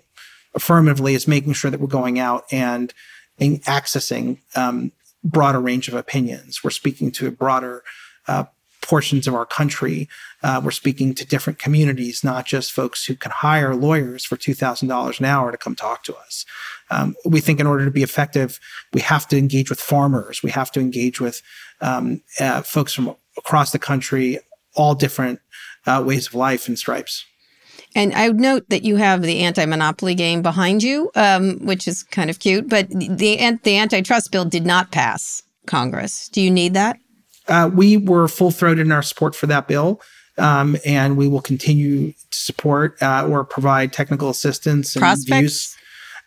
affirmatively is making sure that we're going out and, and accessing um, broader range of opinions. We're speaking to a broader uh, portions of our country. Uh, we're speaking to different communities, not just folks who can hire lawyers for $2,000 an hour to come talk to us. Um, we think in order to be effective, we have to engage with farmers. We have to engage with um, uh, folks from across the country, all different uh, ways of life and stripes. And I would note that you have the anti-monopoly game behind you, um, which is kind of cute. But the the antitrust bill did not pass Congress. Do you need that? Uh, we were full throated in our support for that bill. Um, and we will continue to support uh, or provide technical assistance and Prospects. views.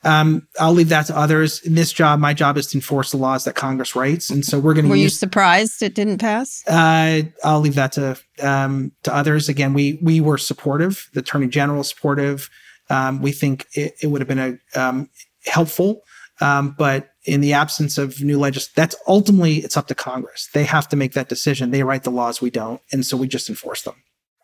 Um, I'll leave that to others. In this job, my job is to enforce the laws that Congress writes, and so we're going to. Were use, you surprised it didn't pass? Uh, I'll leave that to um, to others. Again, we we were supportive. The Attorney General supportive. Um, we think it, it would have been a um, helpful, um, but in the absence of new legislation, that's ultimately it's up to Congress. They have to make that decision. They write the laws, we don't, and so we just enforce them.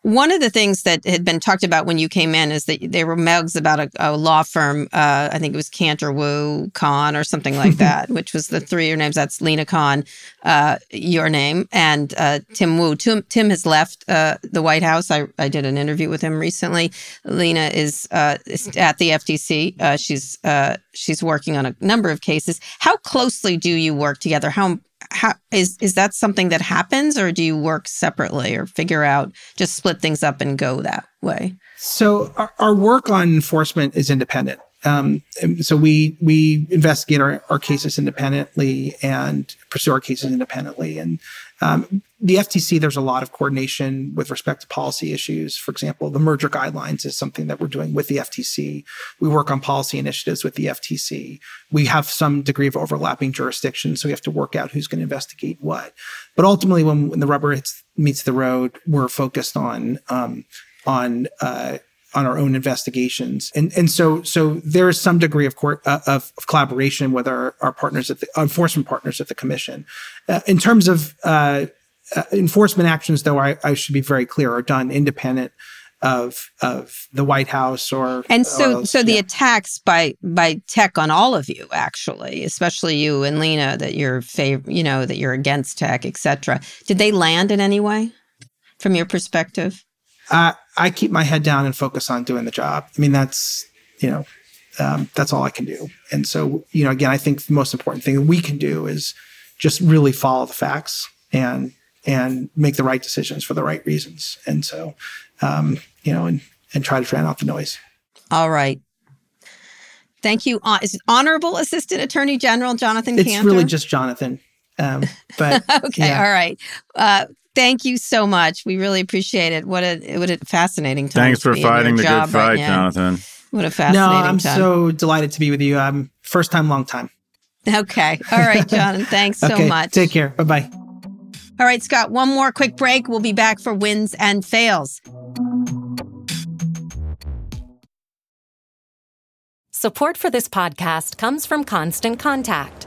One of the things that had been talked about when you came in is that there were mugs about a, a law firm. Uh, I think it was Kanter Wu Khan or something like that, which was the three your names. That's Lina Khan, uh, your name, and uh, Tim Wu. Tim, Tim has left uh, the White House. I, I did an interview with him recently. Lina is, uh, is at the FTC. Uh, she's she's working on a number of cases. How closely do you work together? How how is is that something that happens or do you work separately or figure out just split things up and go that way so our, our work on enforcement is independent um, so we we investigate our, our cases independently and pursue our cases independently and um, the FTC, there's a lot of coordination with respect to policy issues. For example, the merger guidelines is something that we're doing with the FTC. We work on policy initiatives with the FTC. We have some degree of overlapping jurisdiction, so we have to work out who's going to investigate what. But ultimately, when, when the rubber hits, meets the road, we're focused on um, on uh, on our own investigations. And and so so there is some degree of court uh, of, of, collaboration with our, our partners at the enforcement partners at the commission. Uh, in terms of uh, uh, enforcement actions, though, I, I, should be very clear, are done independent of of the White House or and so or, so yeah. the attacks by by tech on all of you actually, especially you and Lina that you're fav- you know that you're against tech, etc. Did they land in any way from your perspective? Uh, I keep my head down and focus on doing the job. I mean, that's, you know, um, that's all I can do. And so, you know, again, I think the most important thing that we can do is just really follow the facts and and make the right decisions for the right reasons. And so, um, you know, and and try to drown out the noise. All right. Thank you. Uh, is it Honorable Assistant Attorney General Jonathan it's really just Jonathan. Um, but okay, yeah. all right. Uh, Thank you so much. We really appreciate it. What a what a fascinating time. Thanks for fighting the good fight, right Jonathan. What a fascinating time. No, I'm time. so delighted to be with you. I'm first time, long time. Okay. All right, John. Thanks so okay, much. Take care. Bye bye. All right, Scott, one more quick break. We'll be back for wins and fails. Support for this podcast comes from Constant Contact.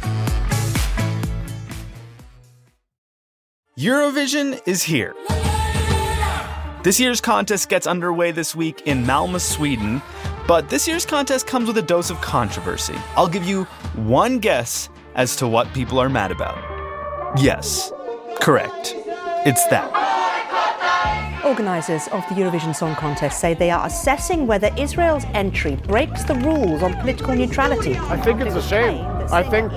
Eurovision is here. This year's contest gets underway this week in Malmö, Sweden, but this year's contest comes with a dose of controversy. I'll give you one guess as to what people are mad about. Yes, correct. It's that. Organisers of the Eurovision Song Contest say they are assessing whether Israel's entry breaks the rules on political neutrality. I think it's a shame. I think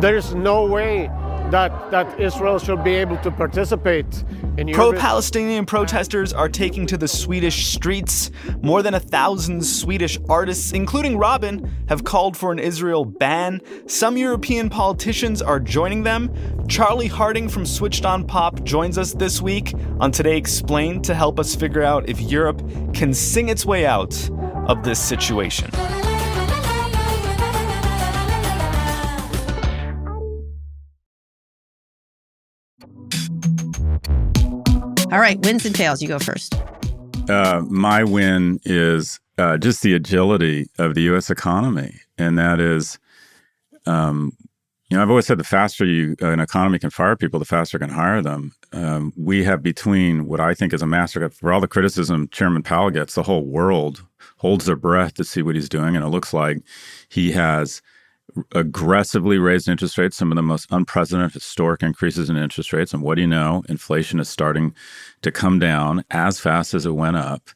there is no way that, that Israel should be able to participate in Pro Palestinian protesters are taking to the Swedish streets. More than a thousand Swedish artists, including Robyn, have called for an Israel ban. Some European politicians are joining them. Charlie Harding from Switched on Pop joins us this week on Today Explained to help us figure out if Europe can sing its way out of this situation. All right, wins and fails. You go first. Uh, my win is uh, just the agility of the U.S. economy, and that is, um, you know, I've always said the faster you uh, an economy can fire people, the faster it can hire them. Um, we have between what I think is a master for all the criticism Chairman Powell gets, the whole world holds their breath to see what he's doing, and it looks like he has aggressively raised interest rates, some of the most unprecedented historic increases in interest rates. And what do you know? Inflation is starting to come down as fast as it went up.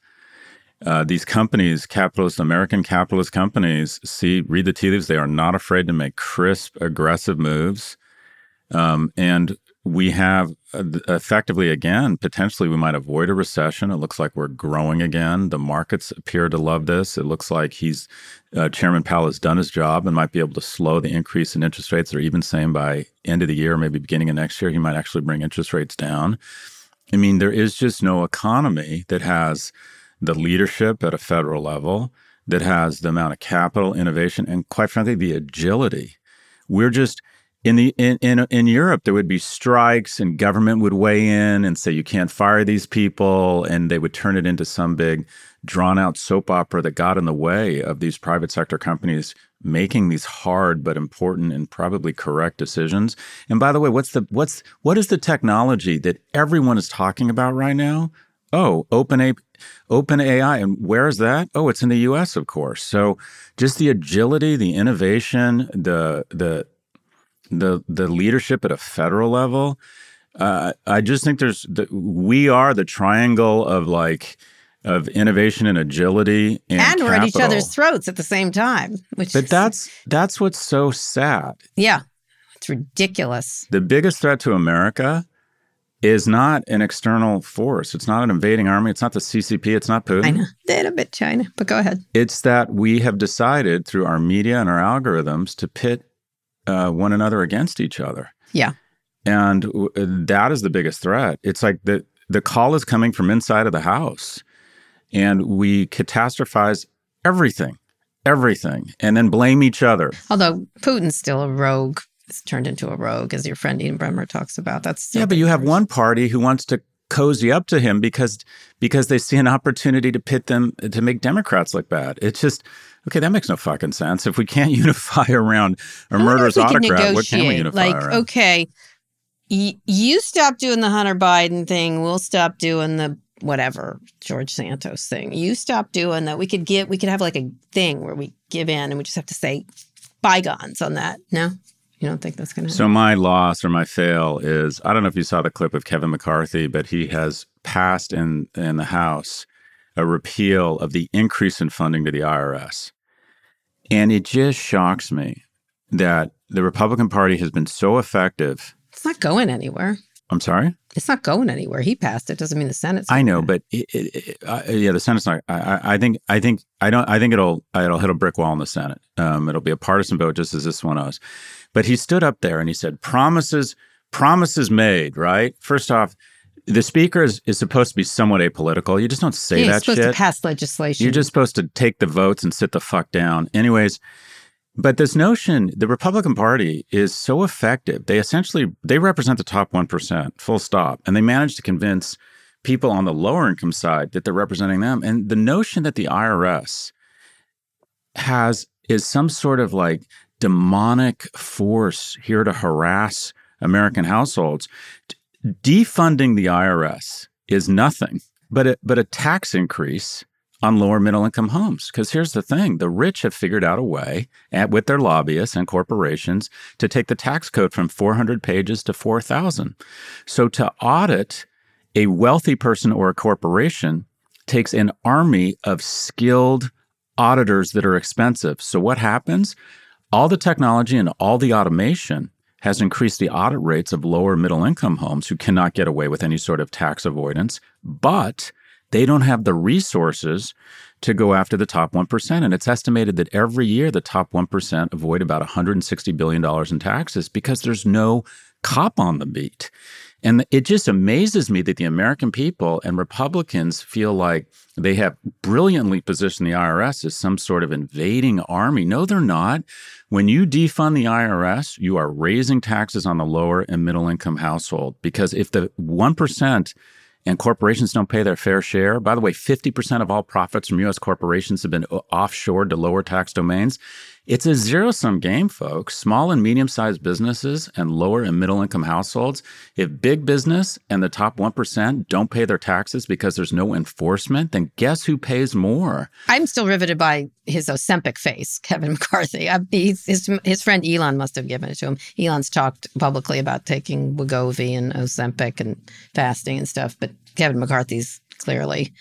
uh, these companies, capitalist American capitalist companies, see read the tea leaves. They are not afraid to make crisp, aggressive moves, um, and we have uh, effectively again potentially we might avoid a recession. It looks like we're growing again. The markets appear to love this. It looks like he's uh, Chairman Powell has done his job and might be able to slow the increase in interest rates. Or even saying by end of the year, maybe beginning of next year, he might actually bring interest rates down. I mean, there is just no economy that has the leadership at a federal level, that has the amount of capital, innovation, and quite frankly, the agility. We're just in the in, in in Europe there would be strikes and government would weigh in and say you can't fire these people and they would turn it into some big drawn out soap opera that got in the way of these private sector companies making these hard but important and probably correct decisions. And by the way, what's the what's what is the technology that everyone is talking about right now? Oh, open a open AI. And where is that? Oh, it's in the US, of course. So just the agility, the innovation, the the the the leadership at a federal level. Uh, I just think there's the, we are the triangle of like of innovation and agility and, and we're capital. at each other's throats at the same time. Which but is, that's that's what's so sad. yeah, it's ridiculous. The biggest threat to America is not an external force. It's not an invading army. It's not the CCP. It's not Putin. I know did a bit China, but go ahead. It's that we have decided through our media and our algorithms to pit uh, one another against each other. Yeah, and w- that is the biggest threat. It's like the the call is coming from inside of the house, and we catastrophize everything, everything, and then blame each other. although Putin's still a rogue. It's turned into a rogue, as your friend Ian Bremmer talks about. That's Yeah, but you have one party who wants to cozy up to him because because they see an opportunity to pit them to make Democrats look bad. It's just okay. That makes no fucking sense. If we can't unify around a murderous autocrat, what can we unify Like, around? okay, y- you stop doing the Hunter Biden thing. We'll stop doing the whatever George Santos thing. You stop doing that. We could get. We could have like a thing where we give in, and we just have to say bygones on that. No, you don't think that's going to happen? So my loss or my fail is I don't know if you saw the clip of Kevin McCarthy, but he has passed in in the House a repeal of the increase in funding to the IRS. And it just shocks me that the Republican Party has been so effective. it's not going anywhere. I'm sorry? It's not going anywhere. He passed it. Doesn't mean the Senate's. I know, but it, it, it, uh, yeah, the Senate's not. I, I- I think. I think. I don't. I think it'll. It'll hit a brick wall in the Senate. Um, it'll be a partisan vote, just as this one was. But he stood up there and he said, "Promises, promises made." Right. First off, the speaker is, is supposed to be somewhat apolitical. You just don't say He's that supposed shit. to pass legislation. You're just supposed to take the votes and sit the fuck down. Anyways, but this notion, the Republican Party is so effective. They essentially they represent the top 1%, full stop. And they manage to convince people on the lower income side that they're representing them. And the notion that the IRS has is some sort of like demonic force here to harass American households. Defunding the IRS is nothing but a, but a tax increase on lower middle income homes. Because here's the thing the rich have figured out a way, at, with their lobbyists and corporations, to take the tax code from 400 pages to 4,000. So to audit a wealthy person or a corporation takes an army of skilled auditors that are expensive. So what happens? All the technology and all the automation has increased the audit rates of lower middle income homes who cannot get away with any sort of tax avoidance, but they don't have the resources to go after the top 1%. And it's estimated that every year the top 1% avoid about $160 billion in taxes because there's no cop on the beat. And it just amazes me that the American people and Republicans feel like they have brilliantly positioned the IRS as some sort of invading army. No, they're not. When you defund the IRS, you are raising taxes on the lower and middle income household because if the 1% and corporations don't pay their fair share. By the way, 50% of all profits from US corporations have been offshored to lower tax domains. It's a zero sum game, folks. Small and medium sized businesses and lower and middle income households. If big business and the top 1% don't pay their taxes because there's no enforcement, then guess who pays more? I'm still riveted by his Ozempic face, Kevin McCarthy. I, his, his friend Elon must have given it to him. Elon's talked publicly about taking Wegovy and Ozempic and fasting and stuff, but Kevin McCarthy's clearly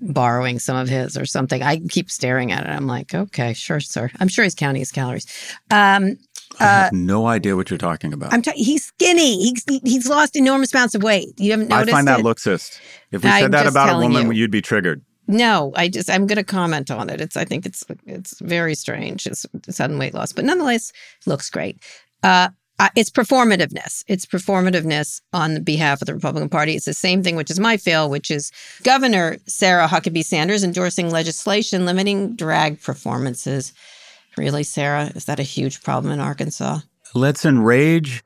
borrowing some of his or something. I keep staring at it. I'm like, okay, sure, sir. I'm sure he's counting his calories. Um, I have no idea what you're talking about. I'm t- he's skinny. He's he's lost enormous amounts of weight. You haven't noticed. I find that it? lookist. If we I'm said that about a woman, you. you'd be triggered. No, I just I'm going to comment on it. It's I think it's it's very strange. It's sudden weight loss, but nonetheless looks great. Uh, uh, it's performativeness. It's performativeness on the behalf of the Republican Party. It's the same thing, which is my fail, which is Governor Sarah Huckabee Sanders endorsing legislation limiting drag performances. Really, Sarah, is that a huge problem in Arkansas? Let's enrage.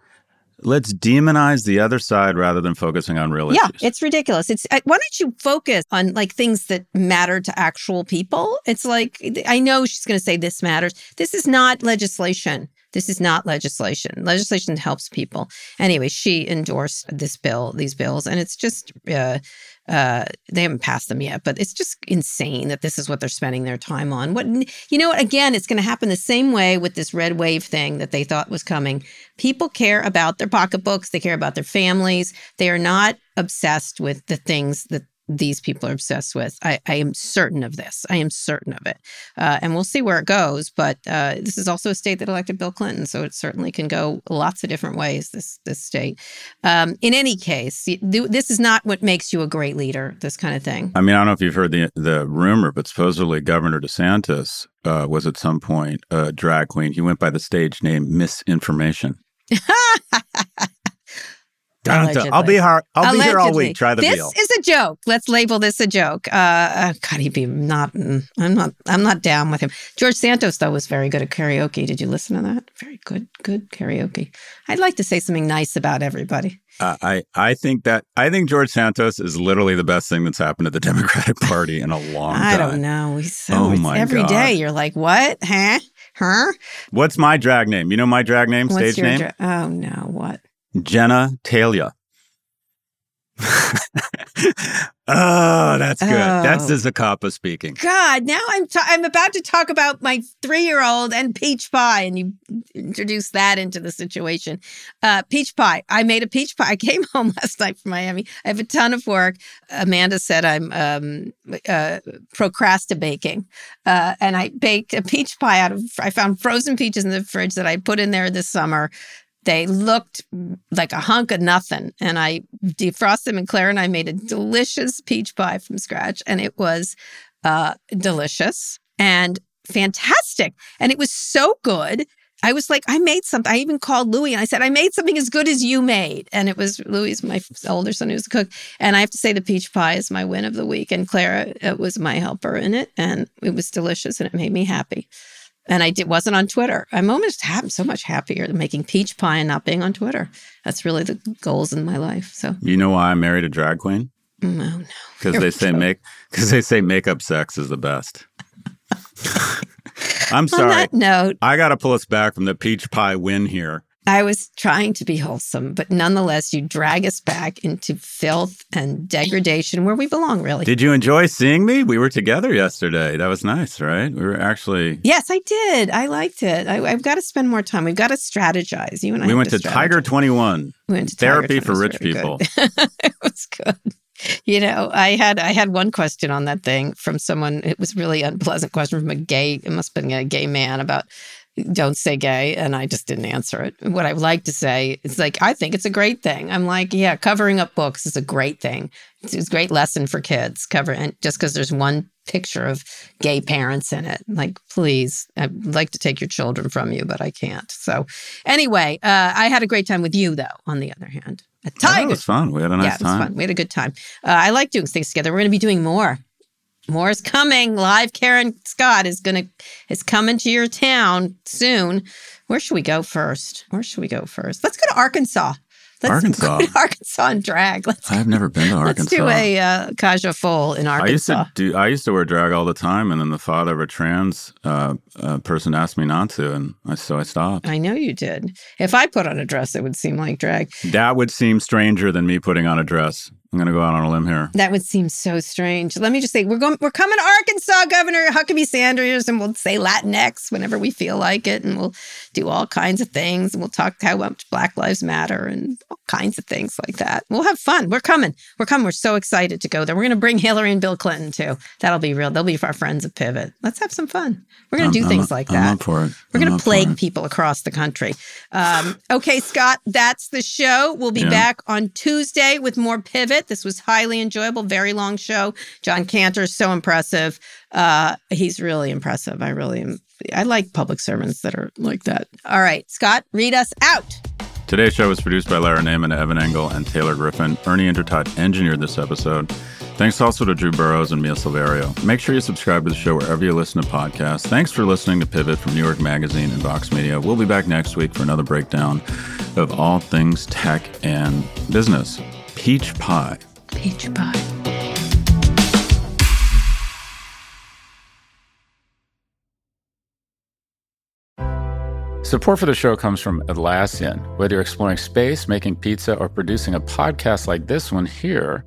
Let's demonize the other side rather than focusing on real yeah, issues. it's ridiculous. It's uh, why don't you focus on like things that matter to actual people? It's like I know she's going to say this matters. This is not legislation. This is not legislation. Legislation helps people. Anyway, she endorsed this bill, these bills, and it's just uh, uh, they haven't passed them yet, but it's just insane that this is what they're spending their time on. What you know? what? Again, it's going to happen the same way with this red wave thing that they thought was coming. People care about their pocketbooks. They care about their families. They are not obsessed with the things that these people are obsessed with. I, I am certain of this. I am certain of it. Uh, and we'll see where it goes. But uh, this is also a state that elected Bill Clinton, so it certainly can go lots of different ways. This this state. Um, in any case, th- this is not what makes you a great leader. This kind of thing. I mean, I don't know if you've heard the the rumor, but supposedly Governor DeSantis uh, was at some point a drag queen. He went by the stage name Misinformation. Dun, dun. I'll be here. I'll be here all week. Try the this deal. is a joke. Let's label this a joke. Uh, uh, God, he'd be not. mm, I'm not. I'm not down with him. George Santos though was very good at karaoke. Did you listen to that? Very good. Good karaoke. I'd like to say something nice about everybody. Uh, I I think that I think George Santos is literally the best thing that's happened to the Democratic Party in a long time. I don't know. He's so. Oh my every God. day you're like, what? Huh? Huh? What's my drag name? You know my drag name, What's stage your name? dra- oh no! What? Jenna Talia. oh, that's good. That's Oh. the Zacapa speaking. God, now I'm ta- I'm about to talk about my three year old and peach pie, and you introduced that into the situation. Uh, peach pie. I made a peach pie. I came home last night from Miami. I have a ton of work. Amanda said I'm um, uh, procrastinating, uh, and I baked a peach pie out of. I found frozen peaches in the fridge that I put in there this summer. They looked like a hunk of nothing. And I defrosted them, and Claire and I made a delicious peach pie from scratch. And it was uh, delicious and fantastic. And it was so good. I was like, I made something. I even called Louis and I said, I made something as good as you made. And it was Louis, my older son, who's a cook. And I have to say, the peach pie is my win of the week. And Clara was my helper in it. And it was delicious and it made me happy. And I did, wasn't on Twitter. I'm almost ha- so much happier than making peach pie and not being on Twitter. That's really the goals in my life. So, You know why I married a drag queen? oh no. Because they say go. make because they say makeup sex is the best. I'm On sorry. that note, I got to pull us back from the peach pie win here. I was trying to be wholesome, but nonetheless, you drag us back into filth and degradation where we belong, really. Did you enjoy seeing me? We were together yesterday. That was nice, right? We were actually. yes, I did. I liked it. I, I've got to spend more time. We've got to strategize. You and I. we went to Tiger 21. We went to Tiger Therapy 21. for rich people. it was good. You know, I had I had one question on that thing from someone. It was really unpleasant question from a gay. It must have been a gay man about don't say gay, and I just didn't answer it. What I would like to say is like I think it's a great thing. I'm like, yeah, covering up books is a great thing. It's, it's a great lesson for kids. Cover and just because there's one picture of gay parents in it, like please, I'd like to take your children from you, but I can't. So anyway, uh, I had a great time with you, though. On the other hand, a Oh, that was fun. We had a nice yeah, it was time. fun. We had a good time. Uh, I like doing things together. We're going to be doing more. More is coming. Live Karen Scott is to is coming to your town soon. Where should we go first? Where should we go first? Let's go to Arkansas. Let's Arkansas? go to Arkansas and drag. Let's I've never been to Arkansas. let's do a uh, Kaja full in Arkansas. I used to do. I used to wear drag all the time, and then the father of a trans uh, uh, person asked me not to, and I, so I stopped. I know you did. If I put on a dress, it would seem like drag. That would seem stranger than me putting on a dress. I'm going to go out on a limb here. That would seem so strange. Let me just say, we're going, we're coming to Arkansas, Governor Huckabee Sanders, and we'll say Latinx whenever we feel like it, and we'll do all kinds of things, and we'll talk how much Black Lives Matter and all kinds of things like that. We'll have fun. We're coming. We're coming. We're so excited to go there. We're going to bring Hillary and Bill Clinton too. That'll be real. They'll be our friends of Pivot. Let's have some fun. We're going to do I'm- things I'm- like I'm that. up for it. We're going to plague people across the country. Um, okay, Scott, that's the show. We'll be Yeah. back on Tuesday with more Pivot. This was highly enjoyable, very long show. John Kanter is so impressive. Uh, he's really impressive. I really am. I like public servants that are like that. All right, Scott, read us out. Today's show was produced by Lara Naaman, Evan Engel, and Taylor Griffin. Ernie Indradat engineered this episode. Thanks also to Drew Burrows and Mia Silverio. Make sure you subscribe to the show wherever you listen to podcasts. Thanks for listening to Pivot from New York Magazine and Vox Media. We'll be back next week for another breakdown of all things tech and business. Peach pie. Peach pie. Support for the show comes from Atlassian. Whether you're exploring space, making pizza, or producing a podcast like this one here,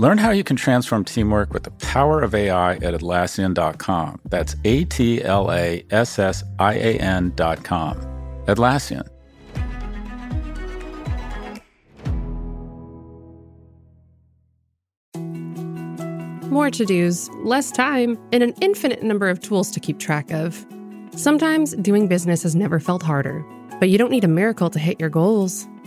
Learn how you can transform teamwork with the power of AI at Atlassian.com. That's A T L A S S I A N.com. Atlassian. More to dos, less time, and an infinite number of tools to keep track of. Sometimes doing business has never felt harder, but you don't need a miracle to hit your goals.